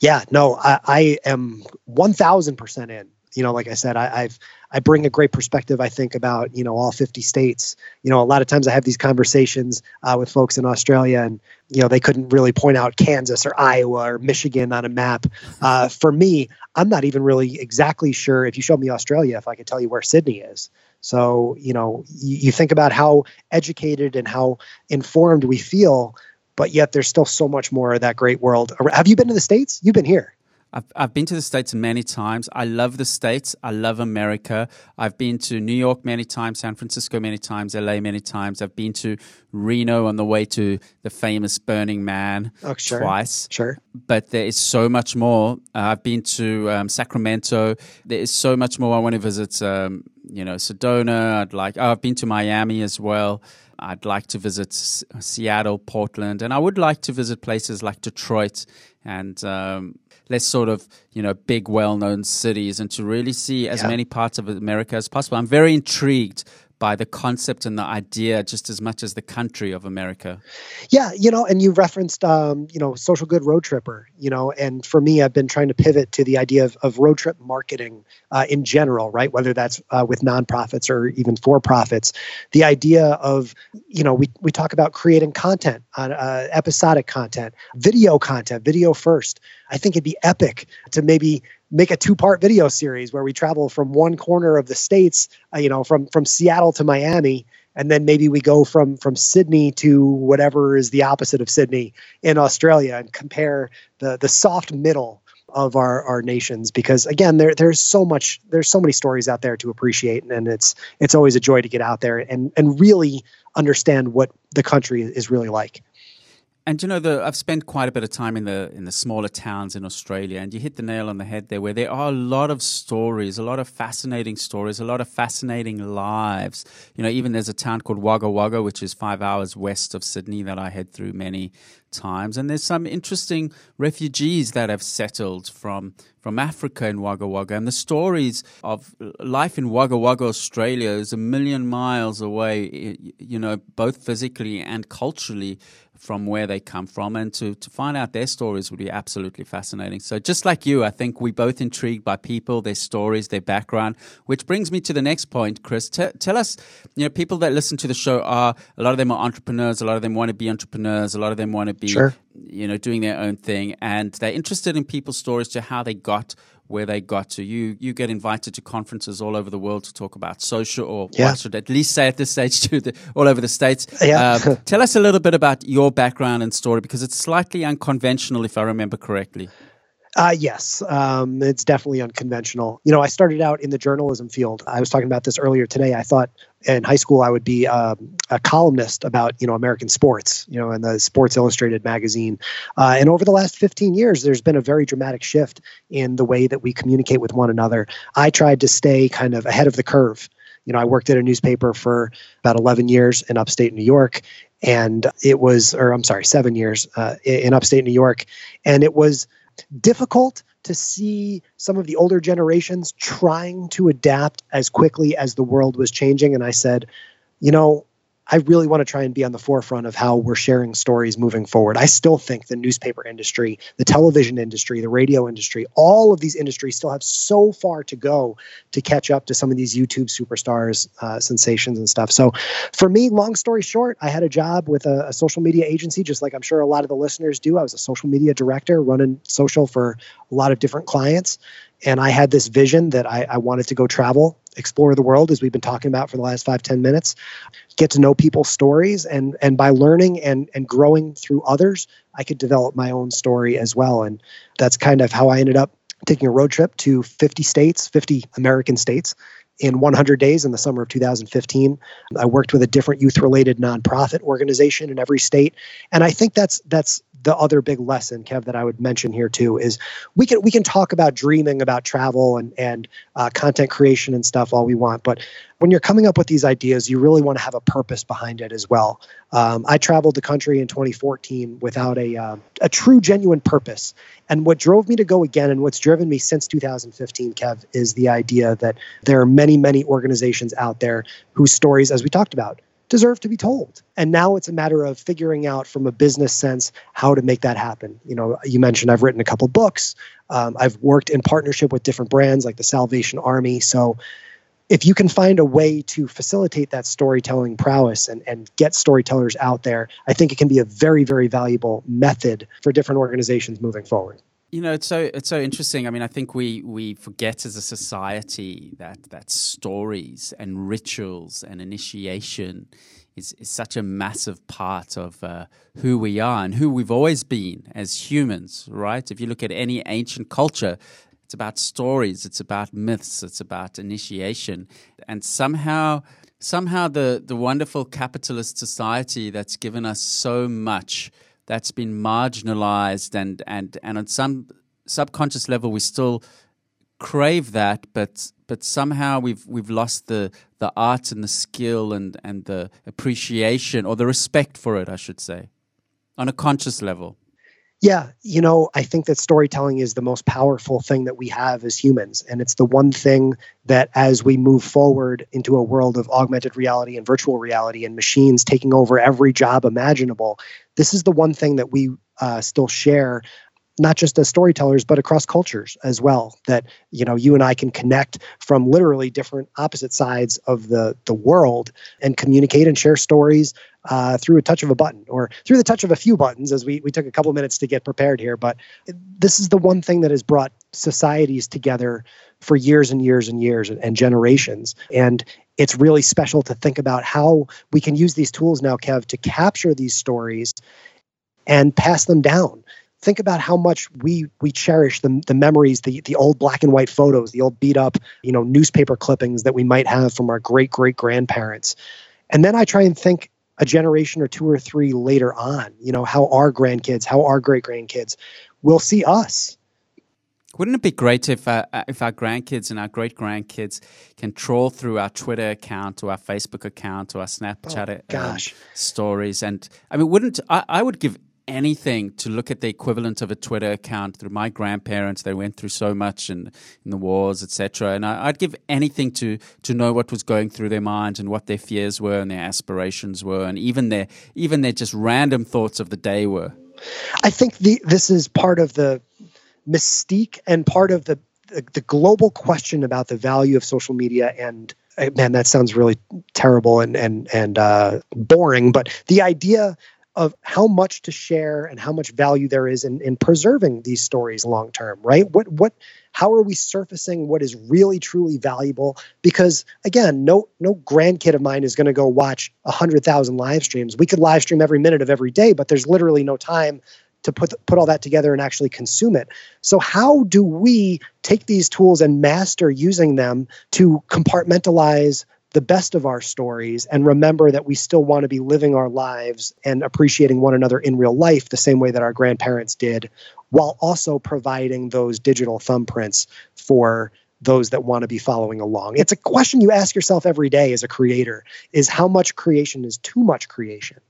Speaker 2: Yeah, no, I, I am 1000% in you know, like I said, I, have I bring a great perspective. I think about you know all 50 states. You know, a lot of times I have these conversations uh, with folks in Australia, and you know they couldn't really point out Kansas or Iowa or Michigan on a map. Uh, for me, I'm not even really exactly sure if you showed me Australia, if I could tell you where Sydney is. So you know, you, you think about how educated and how informed we feel but yet there's still so much more of that great world. Have you been to the States? You've been here.
Speaker 3: I've, I've been to the States many times. I love the States. I love America. I've been to New York many times, San Francisco many times, LA many times. I've been to Reno on the way to the famous Burning Man
Speaker 2: oh, sure.
Speaker 3: twice.
Speaker 2: Sure.
Speaker 3: But there is so much more. Uh, I've been to um, Sacramento. There is so much more. I want to visit, um, you know, Sedona. I'd like, oh, I've been to Miami as well. I'd like to visit S- Seattle, Portland, and I would like to visit places like Detroit and um, less sort of you know big well-known cities and to really see as yeah. many parts of America as possible. I'm very intrigued by the concept and the idea just as much as the country of America.
Speaker 2: Yeah, you know, and you referenced, um, you know, social good road tripper, you know, and for me, I've been trying to pivot to the idea of, of road trip marketing uh, in general, right? Whether that's uh, with nonprofits or even for profits. The idea of, you know, we, we talk about creating content on uh, episodic content, video content, video first. I think it'd be epic to maybe make a two part video series where we travel from one corner of the states, uh, you know, from from Seattle to Miami, and then maybe we go from from Sydney to whatever is the opposite of Sydney in Australia and compare the the soft middle of our our nations. Because again there there's so much there's so many stories out there to appreciate and it's it's always a joy to get out there and and really understand what the country is really like
Speaker 3: And you know, the, I've spent quite a bit of time in the in the smaller towns in Australia, and you hit the nail on the head there, where there are a lot of stories, a lot of fascinating stories, a lot of fascinating lives. You know, even there's a town called Wagga Wagga, which is five hours west of Sydney, that I head through many times, and there's some interesting refugees that have settled from from Africa in Wagga Wagga, and the stories of life in Wagga Wagga, Australia, is a million miles away. You know, both physically and culturally from where they come from and to, to find out their stories would be absolutely fascinating. So, just like you, I think we're both intrigued by people, their stories, their background, which brings me to the next point, Chris. T- tell us, you know, people that listen to the show are a lot of them are entrepreneurs, a lot of them want to be entrepreneurs, a lot of them want to be, sure. you know, doing their own thing, and they're interested in people's stories to how they got where they got to. You you get invited to conferences all over the world to talk about social, or yeah. I should at least say at this stage to the, all over the states. Yeah. Uh, tell us a little bit about your background and story because it's slightly unconventional, if I remember correctly.
Speaker 2: Uh, yes, um, it's definitely unconventional. You know, I started out in the journalism field. I was talking about this earlier today. I thought in high school I would be um, a columnist about you know American sports, you know, in the Sports Illustrated magazine. Uh, and over the last 15 years, there's been a very dramatic shift in the way that we communicate with one another. I tried to stay kind of ahead of the curve. You know, I worked at a newspaper for about 11 years in upstate New York, and it was, or I'm sorry, seven years uh, in upstate New York, and it was difficult to see some of the older generations trying to adapt as quickly as the world was changing. And I said, you know, I really want to try and be on the forefront of how we're sharing stories moving forward. I still think the newspaper industry, the television industry, the radio industry, all of these industries still have so far to go to catch up to some of these YouTube superstars, uh, sensations, and stuff. So, for me, long story short, I had a job with a, a social media agency, just like I'm sure a lot of the listeners do. I was a social media director running social for a lot of different clients. And I had this vision that I, I wanted to go travel explore the world as we've been talking about for the last five ten minutes get to know people's stories. And and by learning and and growing through others i could develop my own story as well. And that's kind of how i ended up taking a road trip to 50 states 50 american states in 100 days in the summer of 2015 i worked with a different youth related nonprofit organization in every state. And i think that's that's the other big lesson, Kev, that I would mention here too is we can we can talk about dreaming about travel and and uh, content creation and stuff all we want, but when you're coming up with these ideas, you really want to have a purpose behind it as well. Um, I traveled the country in 2014 without a uh, a true genuine purpose, and what drove me to go again, and what's driven me since 2015, Kev, is the idea that there are many many organizations out there whose stories, as we talked about, deserve to be told. And now it's a matter of figuring out from a business sense how to make that happen. You know, you mentioned I've written a couple books. Um, I've worked in partnership with different brands like the Salvation Army. So if you can find a way to facilitate that storytelling prowess and, and get storytellers out there, I think it can be a very, very valuable method for different organizations moving forward.
Speaker 3: You know, it's so it's so interesting. I mean, I think we we forget as a society that that stories and rituals and initiation is, is such a massive part of uh, who we are and who we've always been as humans, right? If you look at any ancient culture, it's about stories, it's about myths, it's about initiation, and somehow somehow the the wonderful capitalist society that's given us so much that's been marginalized and and and on some subconscious level we still crave that but but somehow we've we've lost the the art and the skill and and the appreciation or the respect for it I should say on a conscious level
Speaker 2: yeah, you know, I think that storytelling is the most powerful thing that we have as humans. And it's the one thing that, as we move forward into a world of augmented reality and virtual reality and machines taking over every job imaginable, this is the one thing that we uh, still share not just as storytellers but across cultures as well that you know you and I can connect from literally different opposite sides of the the world and communicate and share stories uh, through a touch of a button or through the touch of a few buttons as we, we took a couple minutes to get prepared here. But this is the one thing that has brought societies together for years and years and years and, and generations. And it's really special to think about how we can use these tools now kev to capture these stories and pass them down think about how much we we cherish the, the memories the the old black and white photos the old beat up you know newspaper clippings that we might have from our great great grandparents and then i try and think a generation or two or three later on, you know, how our grandkids, how our great grandkids will see us.
Speaker 3: Wouldn't it be great if uh, uh if our grandkids and our great grandkids can troll through our Twitter account or our Facebook account or our Snapchat
Speaker 2: oh, gosh.
Speaker 3: Um, stories? And I mean, wouldn't I, I would give anything to look at the equivalent of a Twitter account through my grandparents. They went through so much in, in the wars, etc. And I, would give anything to to know what was going through their minds and what their fears were and their aspirations were, and even their even their just random thoughts of the day were.
Speaker 2: I think the, this is part of the mystique and part of the, the the global question about the value of social media and uh, man that sounds really terrible and and and uh, boring but the idea of how much to share and how much value there is in, in preserving these stories long term right? What what how are we surfacing what is really truly valuable? Because again no no grandkid of mine is going to go watch 100000 live streams. We could live stream every minute of every day but there's literally no time to put put all that together and actually consume it. So how do we take these tools and master using them to compartmentalize the best of our stories and remember that we still want to be living our lives and appreciating one another in real life the same way that our grandparents did, while also providing those digital thumbprints for those that want to be following along. It's a question you ask yourself every day as a creator is how much creation is too much creation?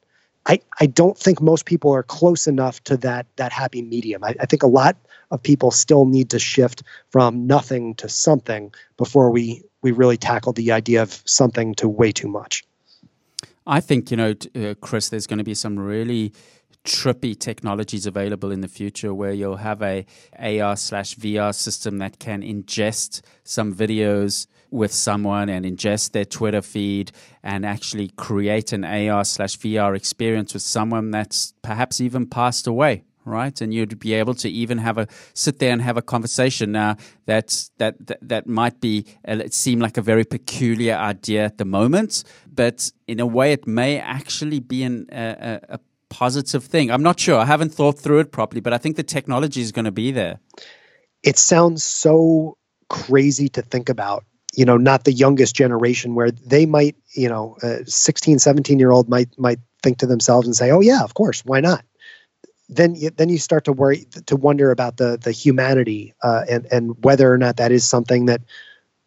Speaker 2: I, I don't think most people are close enough to that that happy medium. I, I think a lot of people still need to shift from nothing to something before we we really tackle the idea of something to way too much.
Speaker 3: I think you know, uh, Chris. There's going to be some really trippy technologies available in the future where you'll have a AR slash VR system that can ingest some videos with someone and ingest their Twitter feed and actually create an AR slash VR experience with someone that's perhaps even passed away right? And you'd be able to even have a sit there and have a conversation. Now, that that, that might be it seem like a very peculiar idea at the moment, but in a way, it may actually be an, a, a positive thing. I'm not sure. I haven't thought through it properly, but I think the technology is going to be there.
Speaker 2: It sounds so crazy to think about you know not the youngest generation where they might you know a 16 17 year old might might think to themselves and say oh yeah of course why not? Then you, then you start to worry to wonder about the the humanity uh, and and whether or not that is something that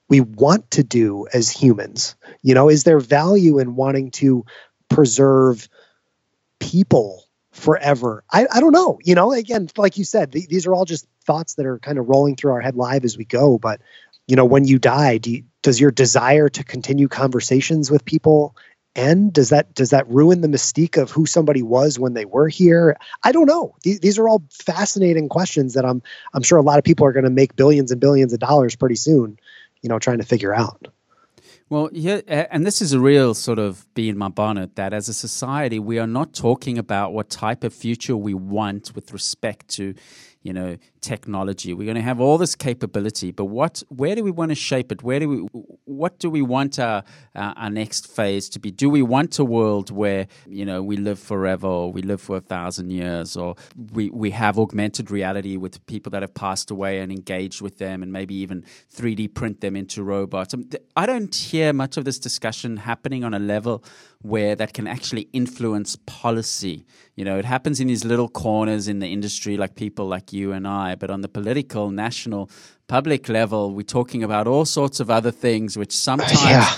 Speaker 2: we want to do as humans. You know is there value in wanting to preserve people forever? I, I don't know. You know again like you said th- these are all just thoughts that are kind of rolling through our head live as we go but you know when you die do you, does your desire to continue conversations with people end? Does that does that ruin the mystique of who somebody was when they were here? I don't know. These, these are all fascinating questions that i'm i'm sure a lot of people are going to make billions and billions of dollars pretty soon you know trying to figure out.
Speaker 3: Well, yeah, and this is a real sort of bee in my bonnet that as a society, we are not talking about what type of future we want with respect to you know, technology. We're going to have all this capability, but what, where do we want to shape it? Where do we, what do we want our, uh, our next phase to be? Do we want a world where, you know, we live forever or we live for a thousand years or we, we have augmented reality with people that have passed away and engaged with them and maybe even 3D print them into robots? I don't hear much of this discussion happening on a level where that can actually influence policy. You know, it happens in these little corners in the industry, like people like you and I, but on the political, national, public level, we're talking about all sorts of other things, which sometimes. Yeah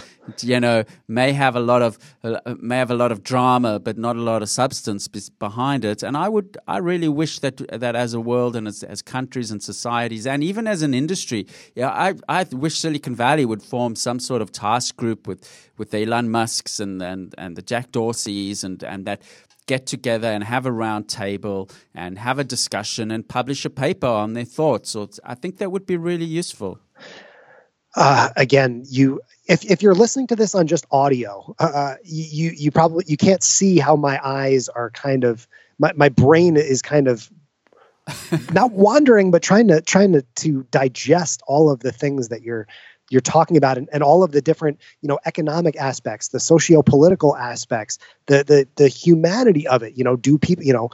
Speaker 3: you know may have a lot of uh, may have a lot of drama but not a lot of substance behind it and i would i really wish that that as a world and as, as countries and societies and even as an industry yeah i i wish silicon valley would form some sort of task group with with elon musks and and and the jack dorseys and and that get together and have a round table and have a discussion and publish a paper on their thoughts. So I think that would be really useful.
Speaker 2: Uh, again, you if if you're listening to this on just audio, uh, uh you you probably you can't see how my eyes are kind of my, my brain is kind of not wandering, but trying to trying to to digest all of the things that you're you're talking about and, and all of the different you know economic aspects the socio-political aspects the the the humanity of it. You know do people you know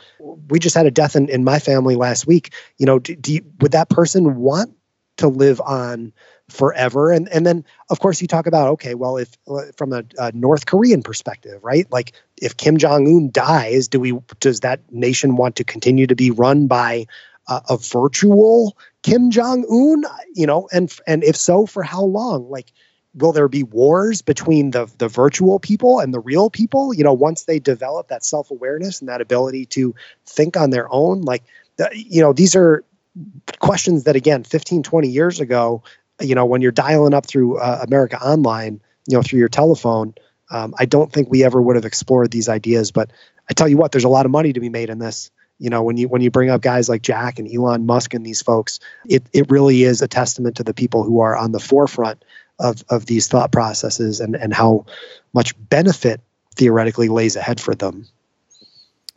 Speaker 2: we just had a death in, in my family last week. You know do, do you, would that person want to live on forever. And and then of course you talk about okay, well if from a, a North Korean perspective, right? Like if Kim Jong Un dies, do we does that nation want to continue to be run by uh, a virtual Kim Jong Un? You know, and and if so, for how long? Like will there be wars between the the virtual people and the real people you know once they develop that self-awareness and that ability to think on their own like you know these are questions that again 15 20 years ago you know when you're dialing up through uh, america online you know through your telephone um, i don't think we ever would have explored these ideas but i tell you what there's a lot of money to be made in this. You know when you when you bring up guys like jack and elon musk and these folks it, it really is a testament to the people who are on the forefront of, of these thought processes and, and how much benefit theoretically lays ahead for them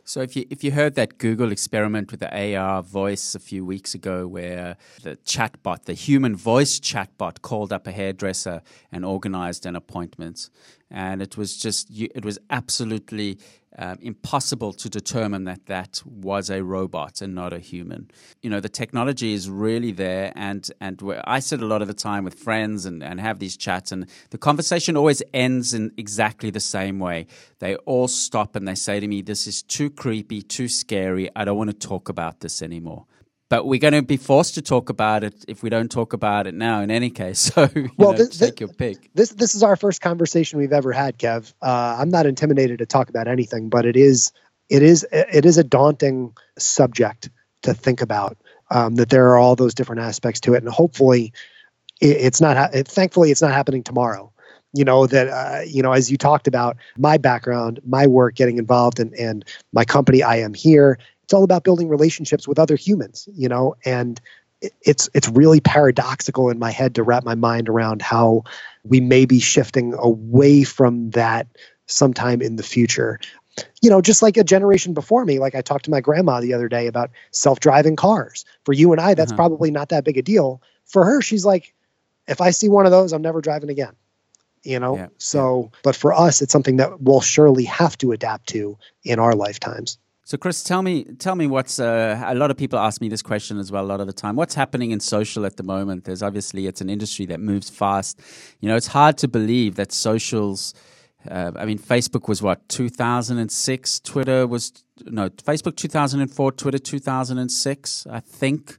Speaker 3: so if you if you heard that Google experiment with the AR voice a few weeks ago, where the chatbot, the human voice chatbot, called up a hairdresser and organized an appointment, and it was just it was absolutely um, impossible to determine that that was a robot and not a human. You know, the technology is really there, and and I sit a lot of the time with friends and, and have these chats, and the conversation always ends in exactly the same way. They all stop and they say to me, "This is too creepy, too scary. I don't want to talk about this anymore." But we're going to be forced to talk about it if we don't talk about it now. In any case, so well, know, this, take this, your pick.
Speaker 2: This this is our first conversation we've ever had, Kev. Uh, I'm not intimidated to talk about anything, but it is it is it is a daunting subject to think about. Um, that there are all those different aspects to it, and hopefully, it, it's not. It, thankfully, it's not happening tomorrow you know that uh, you know as you talked about my background my work getting involved in, and my company i am here it's all about building relationships with other humans, you know, and it's it's really paradoxical in my head to wrap my mind around how we may be shifting away from that sometime in the future. You know, just like a generation before me, like I talked to my grandma the other day about self-driving cars. For you and I, that's uh-huh. probably not that big a deal. For her, she's like, if I see one of those, I'm never driving again. You know, yeah. so but for us, it's something that we'll surely have to adapt to in our lifetimes.
Speaker 3: So, Chris, tell me, tell me what's uh, a lot of people ask me this question as well a lot of the time. What's happening in social at the moment? There's obviously it's an industry that moves fast. You know, it's hard to believe that socials. Uh, I mean, Facebook was what 2006. Twitter was no Facebook 2004. Twitter 2006. I think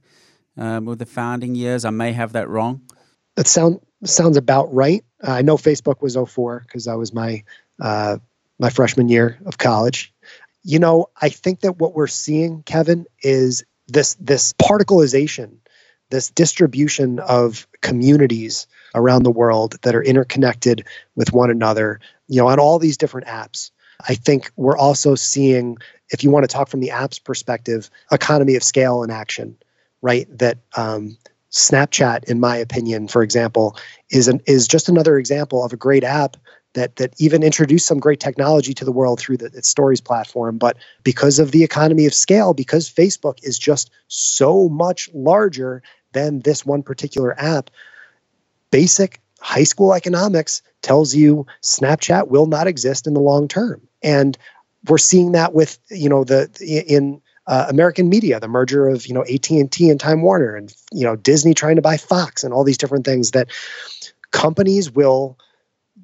Speaker 3: um, with the founding years. I may have that wrong.
Speaker 2: That sound sounds about right. Uh, I know Facebook was 04 because that was my uh, my freshman year of college. You know, I think that what we're seeing, Kevin, is this this particleization, this distribution of communities around the world that are interconnected with one another, you know, on all these different apps. I think we're also seeing, if you want to talk from the apps perspective, economy of scale in action, right? That um, Snapchat, in my opinion, for example, is an is just another example of a great app that that even introduced some great technology to the world through the, its stories platform. But because of the economy of scale because facebook is just so much larger than this one particular app basic high school economics tells you snapchat will not exist in the long term. And we're seeing that with you know the in uh, American media, the merger of you know AT and T and Time Warner, and you know Disney trying to buy Fox, and all these different things that companies will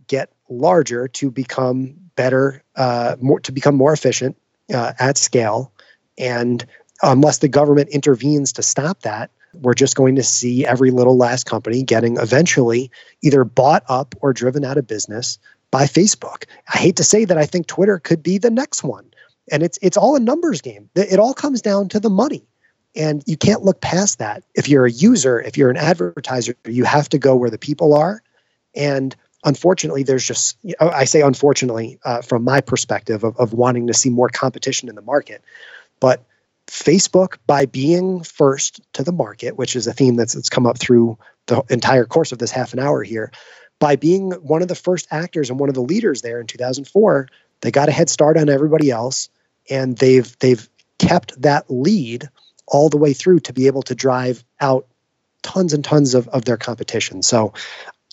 Speaker 2: get larger to become better, uh, more to become more efficient uh, at scale. And unless the government intervenes to stop that, we're just going to see every little last company getting eventually either bought up or driven out of business by Facebook. I hate to say that I think Twitter could be the next one. And it's it's all a numbers game. It all comes down to the money. And you can't look past that. If you're a user, if you're an advertiser, you have to go where the people are. And unfortunately, there's just, I say unfortunately uh, from my perspective of, of wanting to see more competition in the market. But Facebook, by being first to the market, which is a theme that's, that's come up through the entire course of this half an hour here, by being one of the first actors and one of the leaders there in 2004, they got a head start on everybody else, and they've they've kept that lead all the way through to be able to drive out tons and tons of, of their competition. So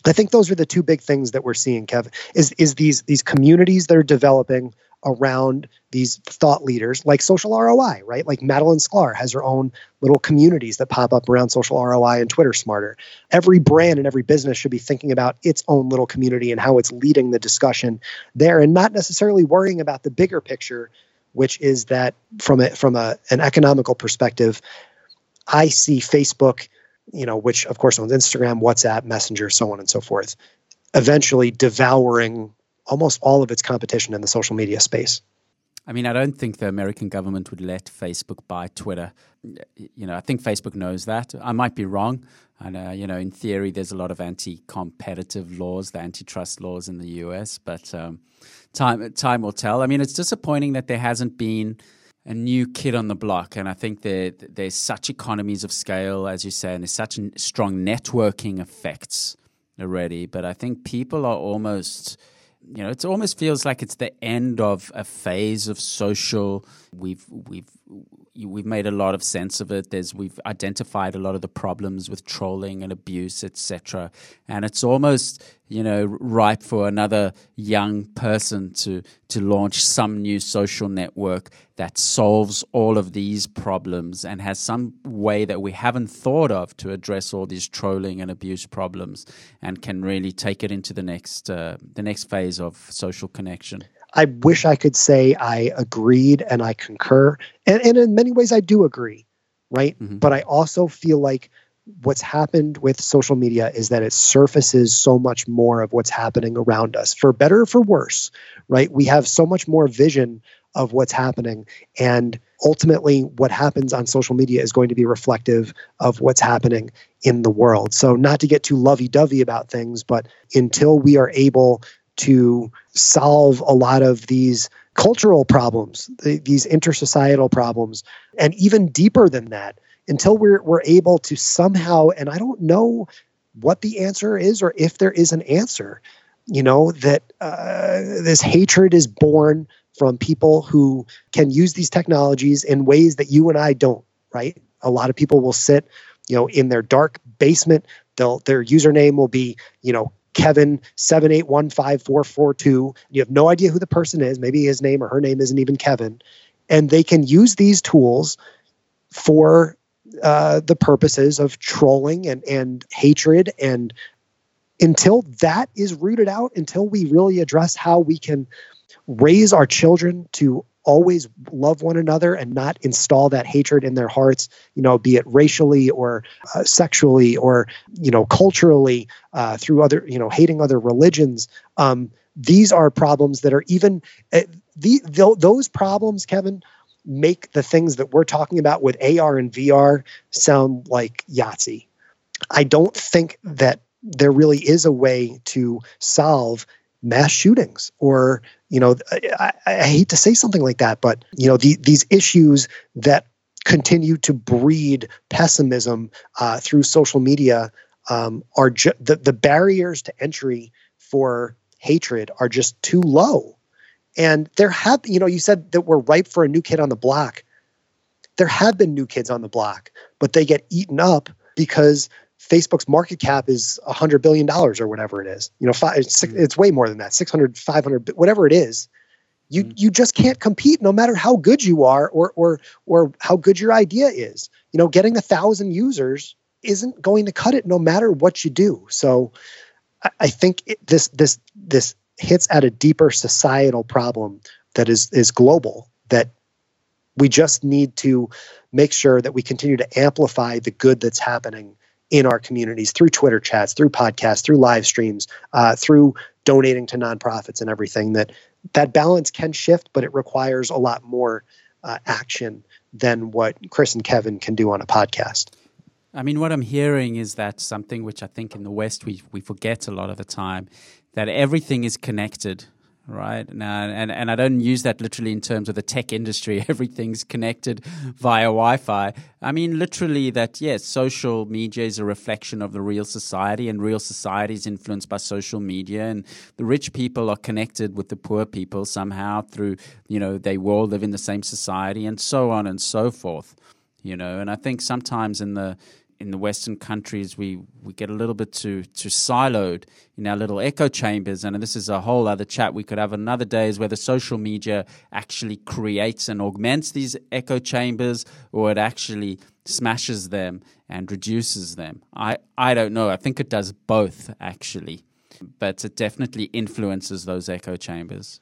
Speaker 2: I think those are the two big things that we're seeing, Kevin. Is is these these communities that are developing around these thought leaders like social ROI, right? Like Madalyn Sklar has her own little communities that pop up around social ROI and Twitter Smarter. Every brand and every business should be thinking about its own little community and how it's leading the discussion there and not necessarily worrying about the bigger picture, which is that from a from a, an economical perspective, I see Facebook, you know, which of course owns Instagram, WhatsApp, Messenger, so on and so forth, eventually devouring almost all of its competition in the social media space.
Speaker 3: I mean, I don't think the American government would let Facebook buy Twitter. You know, I think Facebook knows that. I might be wrong. And, uh, you know, in theory, there's a lot of anti competitive laws, the antitrust laws in the US, but um, time, time will tell. I mean, it's disappointing that there hasn't been a new kid on the block. And I think that there's such economies of scale, as you say, and there's such strong networking effects already. But I think people are almost you know, it almost feels like it's the end of a phase of social. We've we've we've made a lot of sense of it. There's we've identified a lot of the problems with trolling and abuse, etc. And it's almost you know ripe for another young person to to launch some new social network that solves all of these problems and has some way that we haven't thought of to address all these trolling and abuse problems and can really take it into the next uh, the next phase of social connection.
Speaker 2: I wish I could say I agreed and I concur. And, and in many ways, I do agree, right? Mm-hmm. But I also feel like what's happened with social media is that it surfaces so much more of what's happening around us, for better or for worse, right? We have so much more vision of what's happening. And ultimately, what happens on social media is going to be reflective of what's happening in the world. So, not to get too lovey dovey about things, but until we are able to solve a lot of these cultural problems, these intersocietal problems, and even deeper than that, until we're, we're able to somehow, and I don't know what the answer is or if there is an answer, you know, that uh, this hatred is born from people who can use these technologies in ways that you and I don't, right? A lot of people will sit, you know, in their dark basement. They'll, their username will be, you know, Kevin seven eight one five four four two. You have no idea who the person is. Maybe his name or her name isn't even Kevin, and they can use these tools for uh, the purposes of trolling and and hatred. And until that is rooted out, until we really address how we can raise our children to always love one another and not install that hatred in their hearts you know be it racially or uh, sexually or you know culturally uh, through other you know hating other religions. Um, these are problems that are even uh, the, those problems kevin make the things that we're talking about with ar and vr sound like yahtzee. I don't think that there really is a way to solve mass shootings or you know I, I, hate to say something like that but you know the, these issues that continue to breed pessimism uh, through social media um, are ju- the, the barriers to entry for hatred are just too low. And there have you know you said that we're ripe for a new kid on the block. There have been new kids on the block but they get eaten up because Facebook's market cap is $100 billion or whatever it is. You know, five, it's, mm. it's way more than that, 600, 500, whatever it is. You, mm. you just can't compete no matter how good you are or, or, or how good your idea is. You know, getting a thousand users isn't going to cut it no matter what you do. So I, I think it, this, this, this hits at a deeper societal problem that is, is global that we just need to make sure that we continue to amplify the good that's happening in our communities through Twitter chats, through podcasts, through live streams, uh, through donating to nonprofits and everything. That that balance can shift, but it requires a lot more uh, action than what Chris and Kevin can do on a podcast.
Speaker 3: I mean, what I'm hearing is that something which I think in the West we we forget a lot of the time that everything is connected right? Now and, and i don't use that literally in terms of the tech industry. Everything's connected via wi-fi. I mean literally that yes social media is a reflection of the real society and real society is influenced by social media and the rich people are connected with the poor people somehow through you know they all live in the same society and so on and so forth you know? And i think sometimes in the in the Western countries, we, we get a little bit too too siloed in our little echo chambers, and this is a whole other chat. We could have another day is whether social media actually creates and augments these echo chambers, or it actually smashes them and reduces them. I, I don't know. I think it does both actually, but it definitely influences those echo chambers.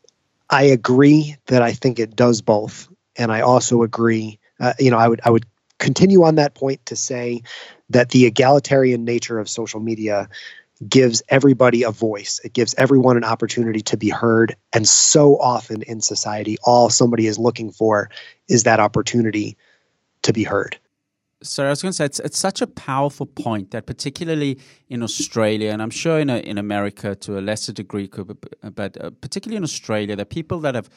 Speaker 2: I agree that I think it does both, and I also agree. Uh, you know, I would I would continue on that point to say that the egalitarian nature of social media gives everybody a voice. It gives everyone an opportunity to be heard. And so often in society, all somebody is looking for is that opportunity to be heard.
Speaker 3: So I was going to say it's, it's such a powerful point that particularly in Australia, and I'm sure in in America to a lesser degree, but uh, particularly in Australia, the people that have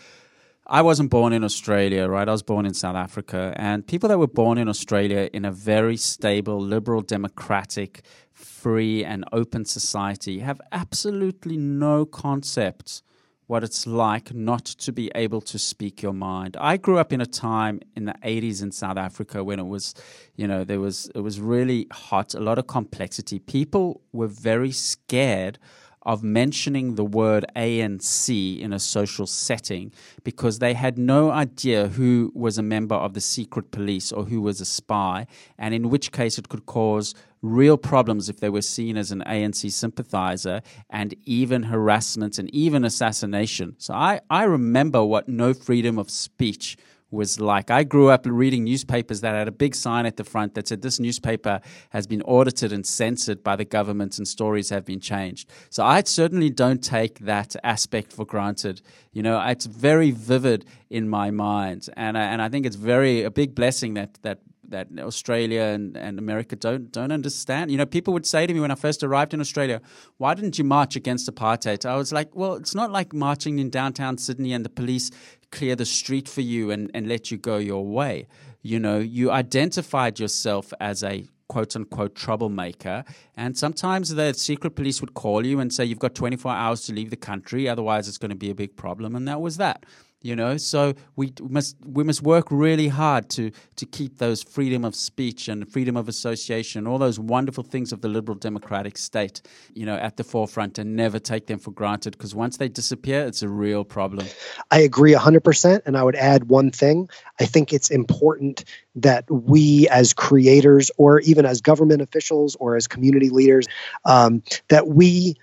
Speaker 3: I wasn't born in Australia, right? I was born in South Africa, and people that were born in Australia in a very stable, liberal, democratic, free, and open society have absolutely no concept what it's like not to be able to speak your mind. I grew up in a time in the 80s in South Africa when it was, you know, there was it was really hot, a lot of complexity. People were very scared of mentioning the word ANC in a social setting because they had no idea who was a member of the secret police or who was a spy, and in which case it could cause real problems if they were seen as an ANC sympathizer and even harassment and even assassination. So I, I remember what no freedom of speech was like. I grew up reading newspapers that had a big sign at the front that said this newspaper has been audited and censored by the government and stories have been changed. So I certainly don't take that aspect for granted. You know, it's very vivid in my mind, and I, and I think it's very a big blessing that that that Australia and, and America don't don't understand. You know, people would say to me when I first arrived in Australia, "Why didn't you march against apartheid?" I was like, "Well, it's not like marching in downtown Sydney and the police clear the street for you and, and let you go your way. You know, you identified yourself as a quote unquote troublemaker. And sometimes the secret police would call you and say, You've got 24 hours to leave the country, otherwise, it's going to be a big problem. And that was that you know? So we must we must work really hard to to keep those freedom of speech and freedom of association all those wonderful things of the liberal democratic state you know at the forefront and never take them for granted because once they disappear it's a real problem.
Speaker 2: I agree 100% and i would add one thing. I think it's important that we as creators or even as government officials or as community leaders um, that we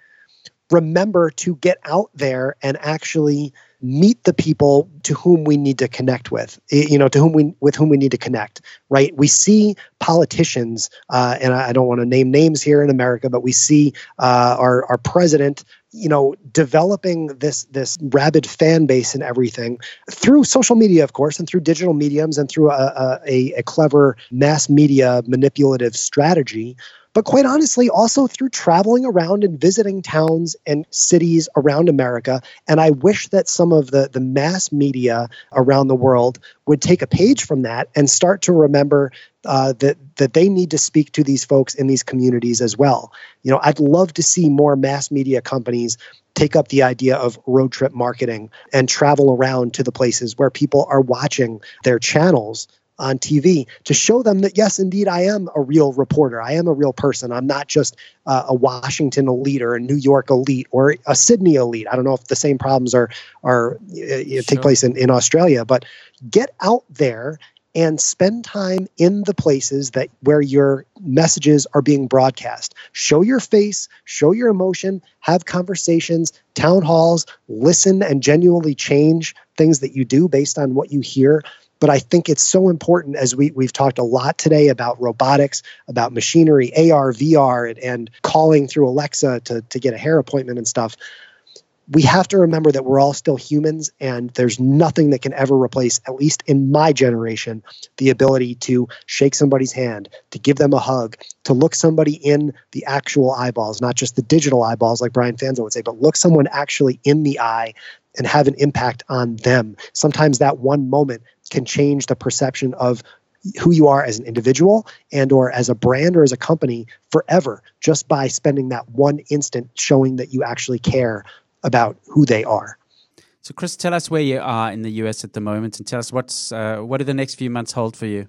Speaker 2: remember to get out there and actually meet the people to whom we need to connect with you know to whom we with whom we need to connect right? We see politicians uh, and I, don't want to name names here in america but we see uh, our, our president you know developing this this rabid fan base and everything through social media of course and through digital mediums and through a, a, a clever mass media manipulative strategy but quite honestly, also through traveling around and visiting towns and cities around America. And I wish that some of the, the mass media around the world would take a page from that and start to remember uh, that that they need to speak to these folks in these communities as well. You know, I'd love to see more mass media companies take up the idea of road trip marketing and travel around to the places where people are watching their channels on TV to show them that yes, indeed, I am a real reporter. I am a real person. I'm not just uh, a Washington elite or a New York elite or a Sydney elite. I don't know if the same problems are are uh, sure. take place in, in Australia, but get out there and spend time in the places that where your messages are being broadcast. Show your face, show your emotion, have conversations, town halls, listen and genuinely change things that you do based on what you hear but I think it's so important as we, we've talked a lot today about robotics, about machinery, AR, VR, and, and calling through Alexa to, to get a hair appointment and stuff. We have to remember that we're all still humans and there's nothing that can ever replace at least in my generation the ability to shake somebody's hand to give them a hug to look somebody in the actual eyeballs not just the digital eyeballs like brian fanzo would say but look someone actually in the eye and have an impact on them. Sometimes that one moment can change the perception of who you are as an individual and or as a brand or as a company forever just by spending that one instant showing that you actually care about who they are.
Speaker 3: So, Chris, tell us where you are in the US at the moment, and tell us what's uh, what do the next few months hold for you.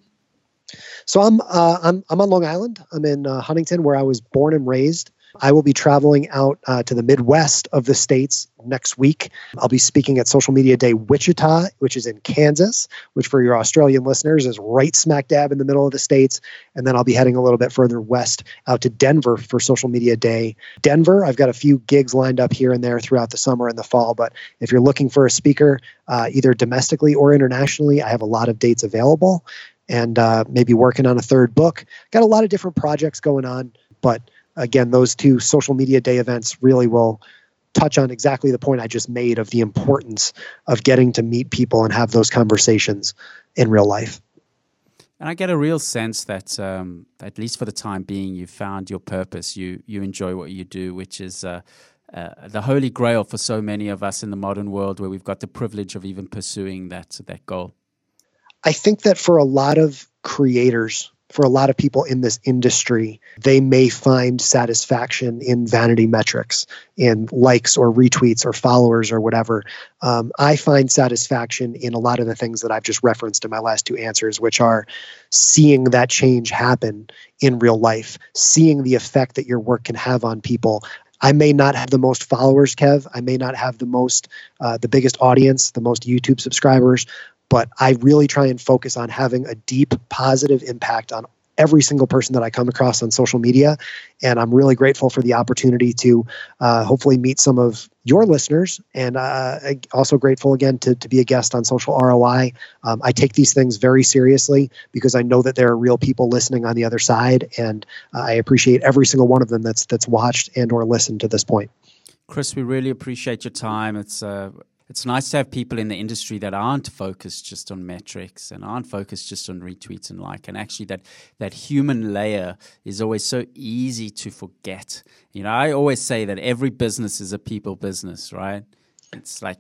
Speaker 2: So I'm uh, I'm I'm on Long Island. I'm in uh, Huntington, where I was born and raised. I will be traveling out uh, to the Midwest of the states next week. I'll be speaking at Social Media Day Wichita, which is in Kansas, which for your Australian listeners is right smack dab in the middle of the states. And then I'll be heading a little bit further west out to Denver for Social Media Day. Denver, I've got a few gigs lined up here and there throughout the summer and the fall. But if you're looking for a speaker, uh, either domestically or internationally, I have a lot of dates available and uh, maybe working on a third book. Got a lot of different projects going on, but again, those two social media day events really will touch on exactly the point I just made of the importance of getting to meet people and have those conversations in real life.
Speaker 3: And I get a real sense that, um, at least for the time being, you found your purpose. You you enjoy what you do, which is uh, uh, the holy grail for so many of us in the modern world, where we've got the privilege of even pursuing that that goal.
Speaker 2: I think that for a lot of creators, for a lot of people in this industry, they may find satisfaction in vanity metrics, in likes or retweets or followers or whatever. Um, I find satisfaction in a lot of the things that I've just referenced in my last two answers, which are seeing that change happen in real life, seeing the effect that your work can have on people. I may not have the most followers, Kev. I may not have the most, uh, the biggest audience, the most YouTube subscribers, but I really try and focus on having a deep positive impact on every single person that I come across on social media. And I'm really grateful for the opportunity to uh, hopefully meet some of your listeners. And uh, also grateful again to, to be a guest on Social ROI. Um, I take these things very seriously because I know that there are real people listening on the other side. And uh, I appreciate every single one of them that's, that's watched and or listened to this point.
Speaker 3: Chris, we really appreciate your time. It's uh, it's nice to have people in the industry that aren't focused just on metrics and aren't focused just on retweets and like and actually that that human layer is always so easy to forget. You know i always say that every business is a people business right? It's like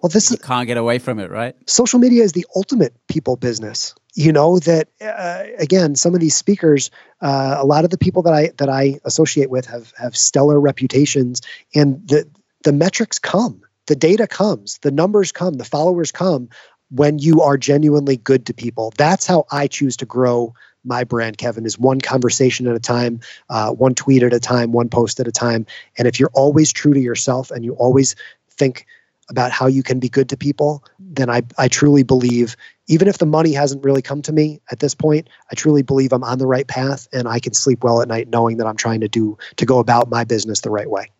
Speaker 3: well this you can't get away from it right?
Speaker 2: Social media is the ultimate people business. You know that uh, again some of these speakers uh, a lot of the people that i that i associate with have have stellar reputations and the the metrics come the data comes, the numbers come, the followers come when you are genuinely good to people. That's how I choose to grow my brand, Kevin, is one conversation at a time, uh, one tweet at a time, one post at a time. And if you're always true to yourself and you always think about how you can be good to people, then I, I truly believe, even if the money hasn't really come to me at this point, I truly believe I'm on the right path and I can sleep well at night knowing that I'm trying to do to go about my business the right way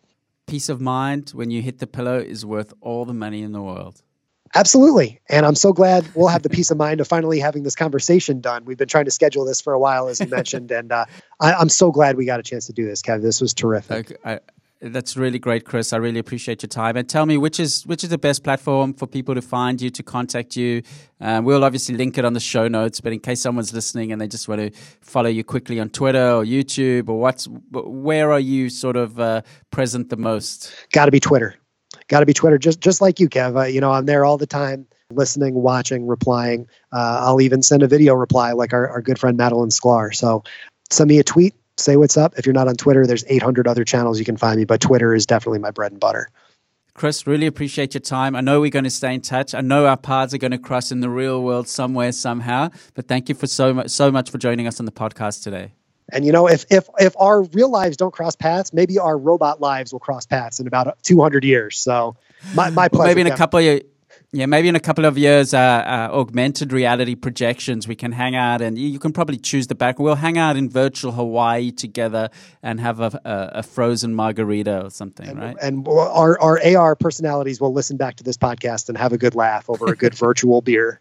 Speaker 3: peace of mind when you hit the pillow is worth all the money in the world.
Speaker 2: Absolutely. And I'm so glad we'll have the peace of mind of finally having this conversation done. We've been trying to schedule this for a while, as you mentioned. And uh, I, am so glad we got a chance to do this, Kevin. This was terrific.
Speaker 3: Okay. I, that's really great, Chris. I really appreciate your time. And tell me which is which is the best platform for people to find you to contact you. Um, we'll obviously link it on the show notes, but in case someone's listening and they just want to follow you quickly on Twitter or YouTube or what's where are you sort of uh, present the most?
Speaker 2: Got to be Twitter. Got to be Twitter. Just just like you, Kev. Uh, you know, I'm there all the time listening, watching, replying. Uh, I'll even send a video reply like our, our good friend Madalyn Sklar. So send me a tweet, say what's up. If you're not on Twitter, there's 800 other channels you can find me, but Twitter is definitely my bread and butter.
Speaker 3: Chris, really appreciate your time. I know we're going to stay in touch. I know our paths are going to cross in the real world somewhere, somehow. But thank you for so much, so much for joining us on the podcast today.
Speaker 2: And you know, if if if our real lives don't cross paths, maybe our robot lives will cross paths in about 200 years. So, my my pleasure.
Speaker 3: Well, maybe in a couple of yeah, maybe in a couple of years, uh, uh, augmented reality projections, we can hang out and you can probably choose the back. We'll hang out in virtual Hawaii together and have a, a, a frozen margarita or something,
Speaker 2: and,
Speaker 3: right?
Speaker 2: And our, our AR personalities will listen back to this podcast and have a good laugh over a good virtual beer.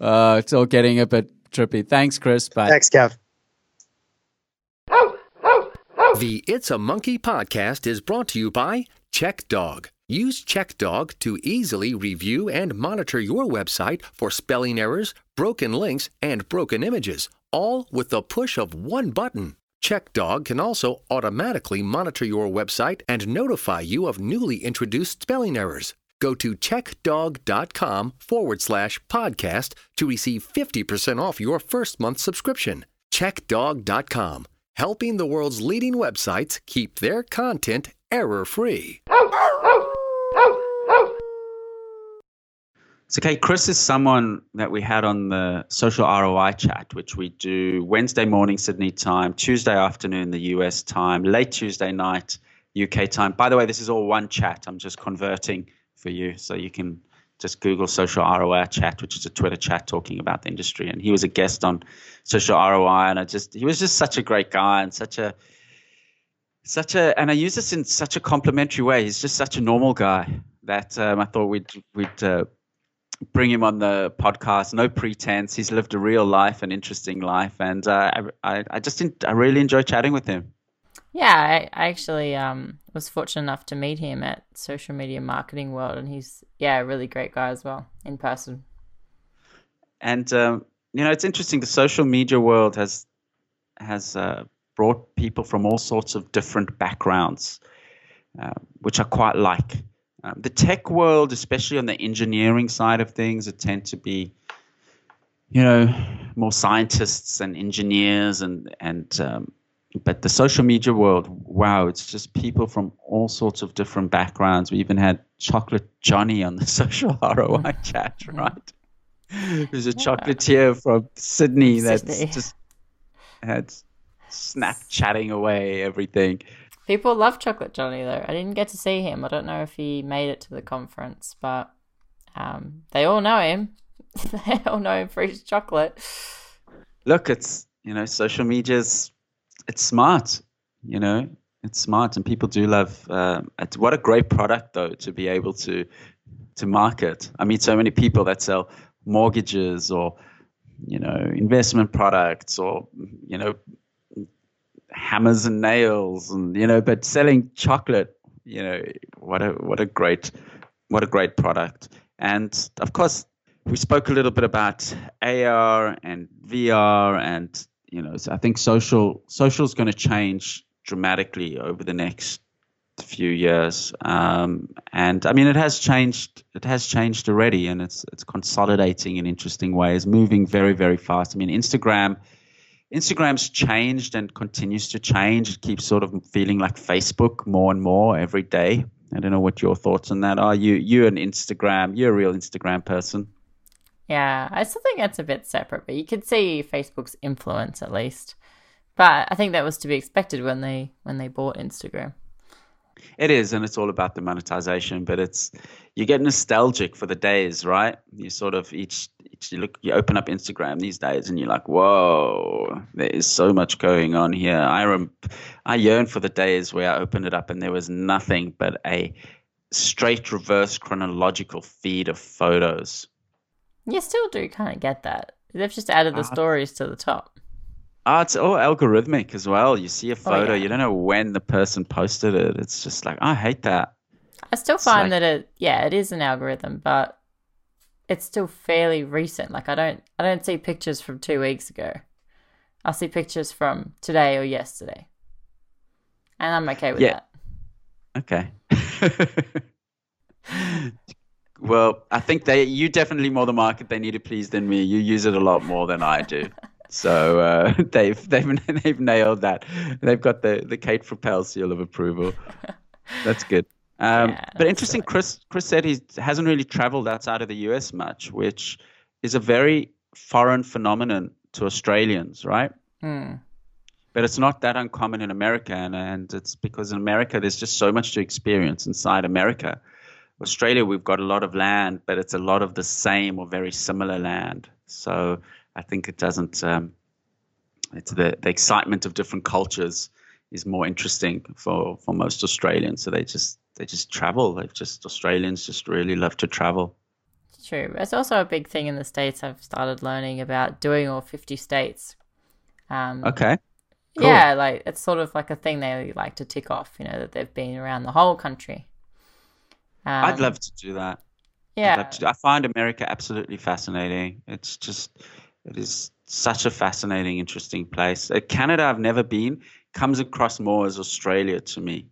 Speaker 3: Uh, it's all getting a bit trippy. Thanks, Chris. Bye.
Speaker 2: Thanks, Kev.
Speaker 6: The It's a Monkey podcast is brought to you by CheckDog. Use CheckDog to easily review and monitor your website for spelling errors, broken links, and broken images, all with the push of one button. CheckDog can also automatically monitor your website and notify you of newly introduced spelling errors. Go to checkdog.com forward slash podcast to receive 50% off your first month subscription. Checkdog.com, helping the world's leading websites keep their content error free.
Speaker 3: So, okay, Chris is someone that we had on the social ROI chat, which we do Wednesday morning Sydney time, Tuesday afternoon the US time, late Tuesday night UK time. By the way, this is all one chat. I'm just converting for you, so you can just Google social ROI chat, which is a Twitter chat talking about the industry. And he was a guest on social ROI, and I just he was just such a great guy and such a such a and I use this in such a complimentary way. He's just such a normal guy that um, I thought we'd we'd uh, bring him on the podcast. No pretense. He's lived a real life, an interesting life, and uh, I, I just I really enjoy chatting with him.
Speaker 4: Yeah, I, I actually um, was fortunate enough to meet him at Social Media Marketing World, and he's yeah a really great guy as well in person.
Speaker 3: And um, you know, it's interesting. The social media world has has uh, brought people from all sorts of different backgrounds, uh, which I quite like. Um, the tech world, especially on the engineering side of things, it tend to be, you know, more scientists and engineers and and um, but the social media world, wow, it's just people from all sorts of different backgrounds. We even had Chocolate Johnny on the social ROI chat, right? There's a chocolatier from Sydney that's just had Snapchatting away everything.
Speaker 4: People love Chocolate Johnny though. I didn't get to see him. I don't know if he made it to the conference, but um, they all know him. they all know him for his chocolate.
Speaker 3: Look, it's you know, social media's it's smart. You know, it's smart, and people do love. Uh, what a great product though to be able to to market. I meet so many people that sell mortgages or you know investment products or you know hammers and nails and you know but selling chocolate you know what a what a great what a great product. And of course we spoke a little bit about AR and VR and you know so I think social social is going to change dramatically over the next few years. Um, and I mean it has changed it has changed already and it's it's consolidating in interesting ways moving very very fast. I mean Instagram Instagram's changed and continues to change. It keeps sort of feeling like Facebook more and more every day. I don't know what your thoughts on that are. You you an Instagram? You're a real Instagram person.
Speaker 4: Yeah, I still think that's a bit separate, but you could see Facebook's influence at least. But I think that was to be expected when they when they bought Instagram.
Speaker 3: It is, and it's all about the monetization. But it's you get nostalgic for the days, right? You sort of each, each you look, you open up Instagram these days, and you're like, whoa, there is so much going on here. I rem- I yearn for the days where I opened it up and there was nothing but a straight reverse chronological feed of photos.
Speaker 4: You still do kind of get that. They've just added the uh, stories to the top.
Speaker 3: Oh, it's all algorithmic as well. You see a photo, oh, yeah. you don't know when the person posted it. It's just like, I hate that.
Speaker 4: I still it's find like... that it, yeah, it is an algorithm, but it's still fairly recent. Like I don't, I don't see pictures from two weeks ago. I see pictures from today or yesterday, and I'm okay with yeah.
Speaker 3: that. Okay. well, I think they, you definitely more the market they need to please than me. You use it a lot more than I do. So uh, they've they've they've nailed that. They've got the the Kate Propel seal of approval. That's good. Um, yeah, but interesting, Chris Chris said he hasn't really traveled outside of the US much, which is a very foreign phenomenon to Australians, right?
Speaker 4: Hmm.
Speaker 3: But it's not that uncommon in America, and, and it's because in America there's just so much to experience inside America. Australia, we've got a lot of land, but it's a lot of the same or very similar land. So I think it doesn't. Um, it's the the excitement of different cultures is more interesting for for most Australians. So they just they just travel. They just Australians just really love to travel.
Speaker 4: True. It's also a big thing in the states. I've started learning about doing all fifty states.
Speaker 3: Um, okay.
Speaker 4: Cool. Yeah, like it's sort of like a thing they like to tick off. You know that they've been around the whole country.
Speaker 3: Um, I'd love to do that.
Speaker 4: Yeah,
Speaker 3: I find America absolutely fascinating. It's just it is such a fascinating, interesting place. Uh, Canada, I've never been. Comes across more as Australia to me.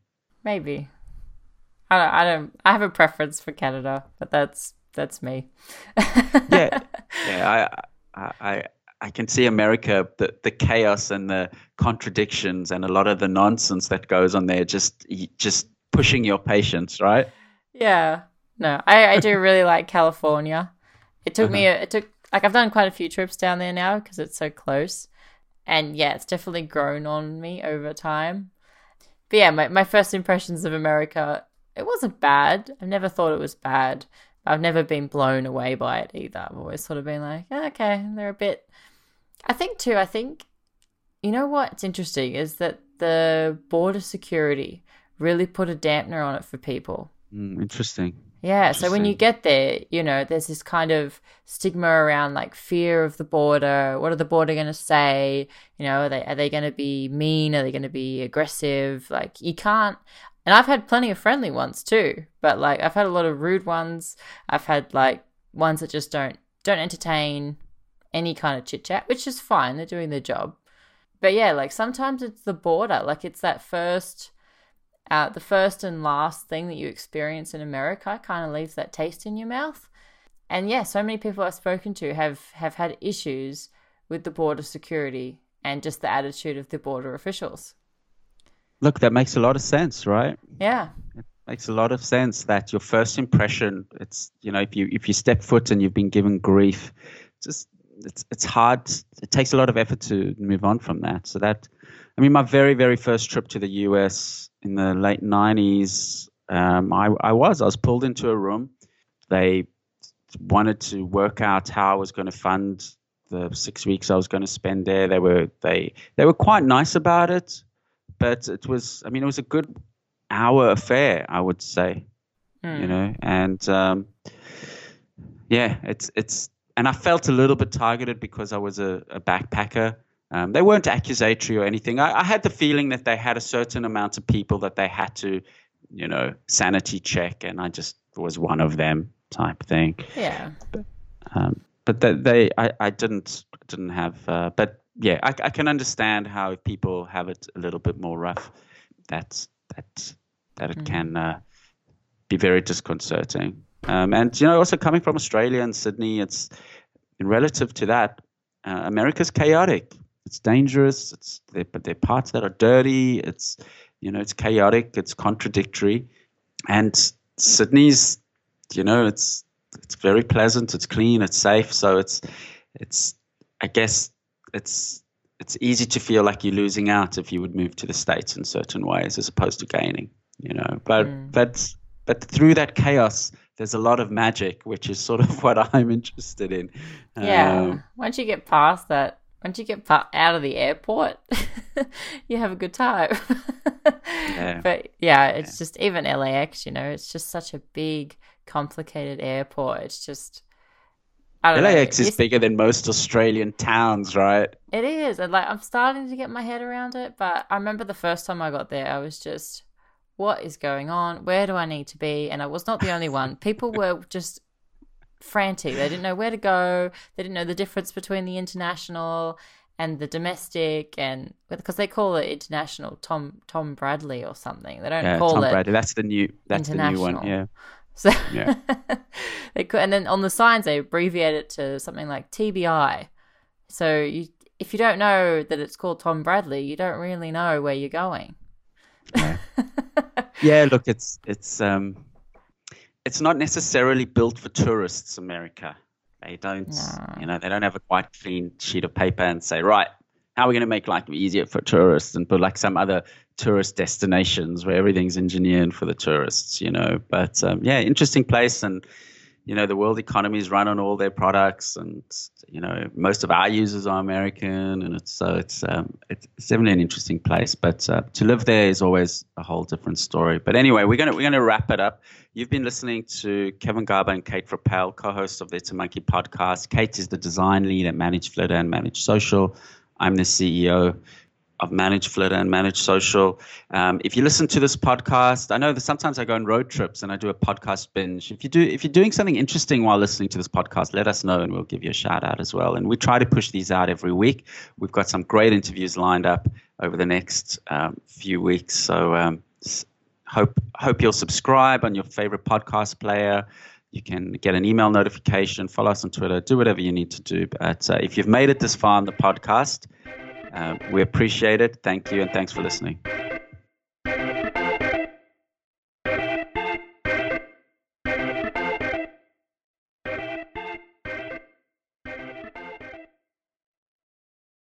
Speaker 4: Maybe. I don't. I don't. I have a preference for Canada, but that's that's me.
Speaker 3: yeah, yeah. I, I, I can see America, the the chaos and the contradictions and a lot of the nonsense that goes on there, just just pushing your patience, right?
Speaker 4: Yeah. No, I I do really like California. It took uh-huh. me. A, it took like I've done quite a few trips down there now because it's so close, and yeah, it's definitely grown on me over time. But yeah, my my first impressions of America, it wasn't bad. I've never thought it was bad. I've never been blown away by it either. I've always sort of been like, okay, they're a bit. I think too. I think you know what's interesting is that the border security really put a dampener on it for people.
Speaker 3: Mm, interesting.
Speaker 4: Yeah, so when you get there, you know, there's this kind of stigma around like fear of the border. What are the border going to say? You know, are they are they going to be mean? Are they going to be aggressive? Like you can't. And I've had plenty of friendly ones too, but like I've had a lot of rude ones. I've had like ones that just don't don't entertain any kind of chit chat, which is fine. They're doing their job. But yeah, like sometimes it's the border. Like it's that first uh, the first and last thing that you experience in America kind of leaves that taste in your mouth. And yeah, so many people I've spoken to have, have had issues with the border security and just the attitude of the border officials.
Speaker 3: Look, that makes a lot of sense, right?
Speaker 4: Yeah.
Speaker 3: It makes a lot of sense that your first impression, it's, you know, if you if you step foot and you've been given grief, just it's it's hard. It takes a lot of effort to move on from that. So that, mean, my very very first trip to the U.S in the late 90s, um, I, I was. I was pulled into a room. They wanted to work out how I was going to fund the six weeks I was going to spend there. They were they they were quite nice about it, but it was I mean it was a good hour affair I would say, mm. you know, and um, yeah, it's it's and I felt a little bit targeted because I was a, a backpacker um, they weren't accusatory or anything. I, I, had the feeling that they had a certain amount of people that they had to, you know, sanity check, and I just was one of them type thing.
Speaker 4: Yeah.
Speaker 3: But, um, but they, they I, I didn't didn't have. Uh, but yeah, I, I can understand how if people have it a little bit more rough, that's that that it mm. can uh, be very disconcerting. Um, and you know, also coming from Australia and Sydney, it's in relative to that, uh, America's chaotic it's dangerous. It's but there are parts that are dirty. It's you know it's chaotic. It's contradictory, and Sydney's you know it's it's very pleasant. It's clean. It's safe. So it's it's I guess it's it's easy to feel like you're losing out if you would move to the states in certain ways as opposed to gaining. You know, but mm. but but through that chaos, there's a lot of magic, which is sort of what I'm interested in.
Speaker 4: Yeah. Um, Once you get past that once you get out of the airport, you have a good time. yeah. But yeah, it's yeah. just even LAX, you know, it's just such a big, complicated airport. It's just.
Speaker 3: LAX know, is bigger than most Australian towns, right?
Speaker 4: It is. And like I'm starting to get my head around it, but I remember the first time I got there, I was just what is going on? Where do I need to be? And I was not the only one. People were just frantic. They didn't know where to go. They didn't know the difference between the international and the domestic, and because they call it international Tom Tom Bradley or something. They don't yeah, call
Speaker 3: Tom
Speaker 4: it
Speaker 3: Bradley. That's the new. That's the new one. Yeah.
Speaker 4: So yeah. they could, and then on the signs they abbreviate it to something like TBI. So you, if you don't know that it's called Tom Bradley, you don't really know where you're going.
Speaker 3: Yeah. yeah look, it's it's um it's not necessarily built for tourists, America. They don't, no. you know, they don't have a quite clean sheet of paper and say, right, how are we going to make life easier for tourists and put like some other tourist destinations where everything's engineered for the tourists, you know. But um, yeah, interesting place and you know the world economy is run on all their products and you know most of our users are american and it's so it's um, it's definitely an interesting place but uh, to live there is always a whole different story. But anyway we're gonna we're gonna wrap it up. You've been listening to kevin garber and kate Rappel, co-hosts of the it's a monkey podcast. Kate is the design lead at Manage Flitter and manage social. I'm the ceo I've Manage Flitter and managed social. Um, if you listen to this podcast, I know that sometimes I go on road trips and I do a podcast binge. If you do, if you're doing something interesting while listening to this podcast, let us know and we'll give you a shout out as well. And we try to push these out every week. We've got some great interviews lined up over the next um, few weeks. So um, hope hope you'll subscribe on your favorite podcast player. You can get an email notification, follow us on Twitter, do whatever you need to do. But uh, if you've made it this far in the podcast, uh, we appreciate it. Thank you, and thanks for listening.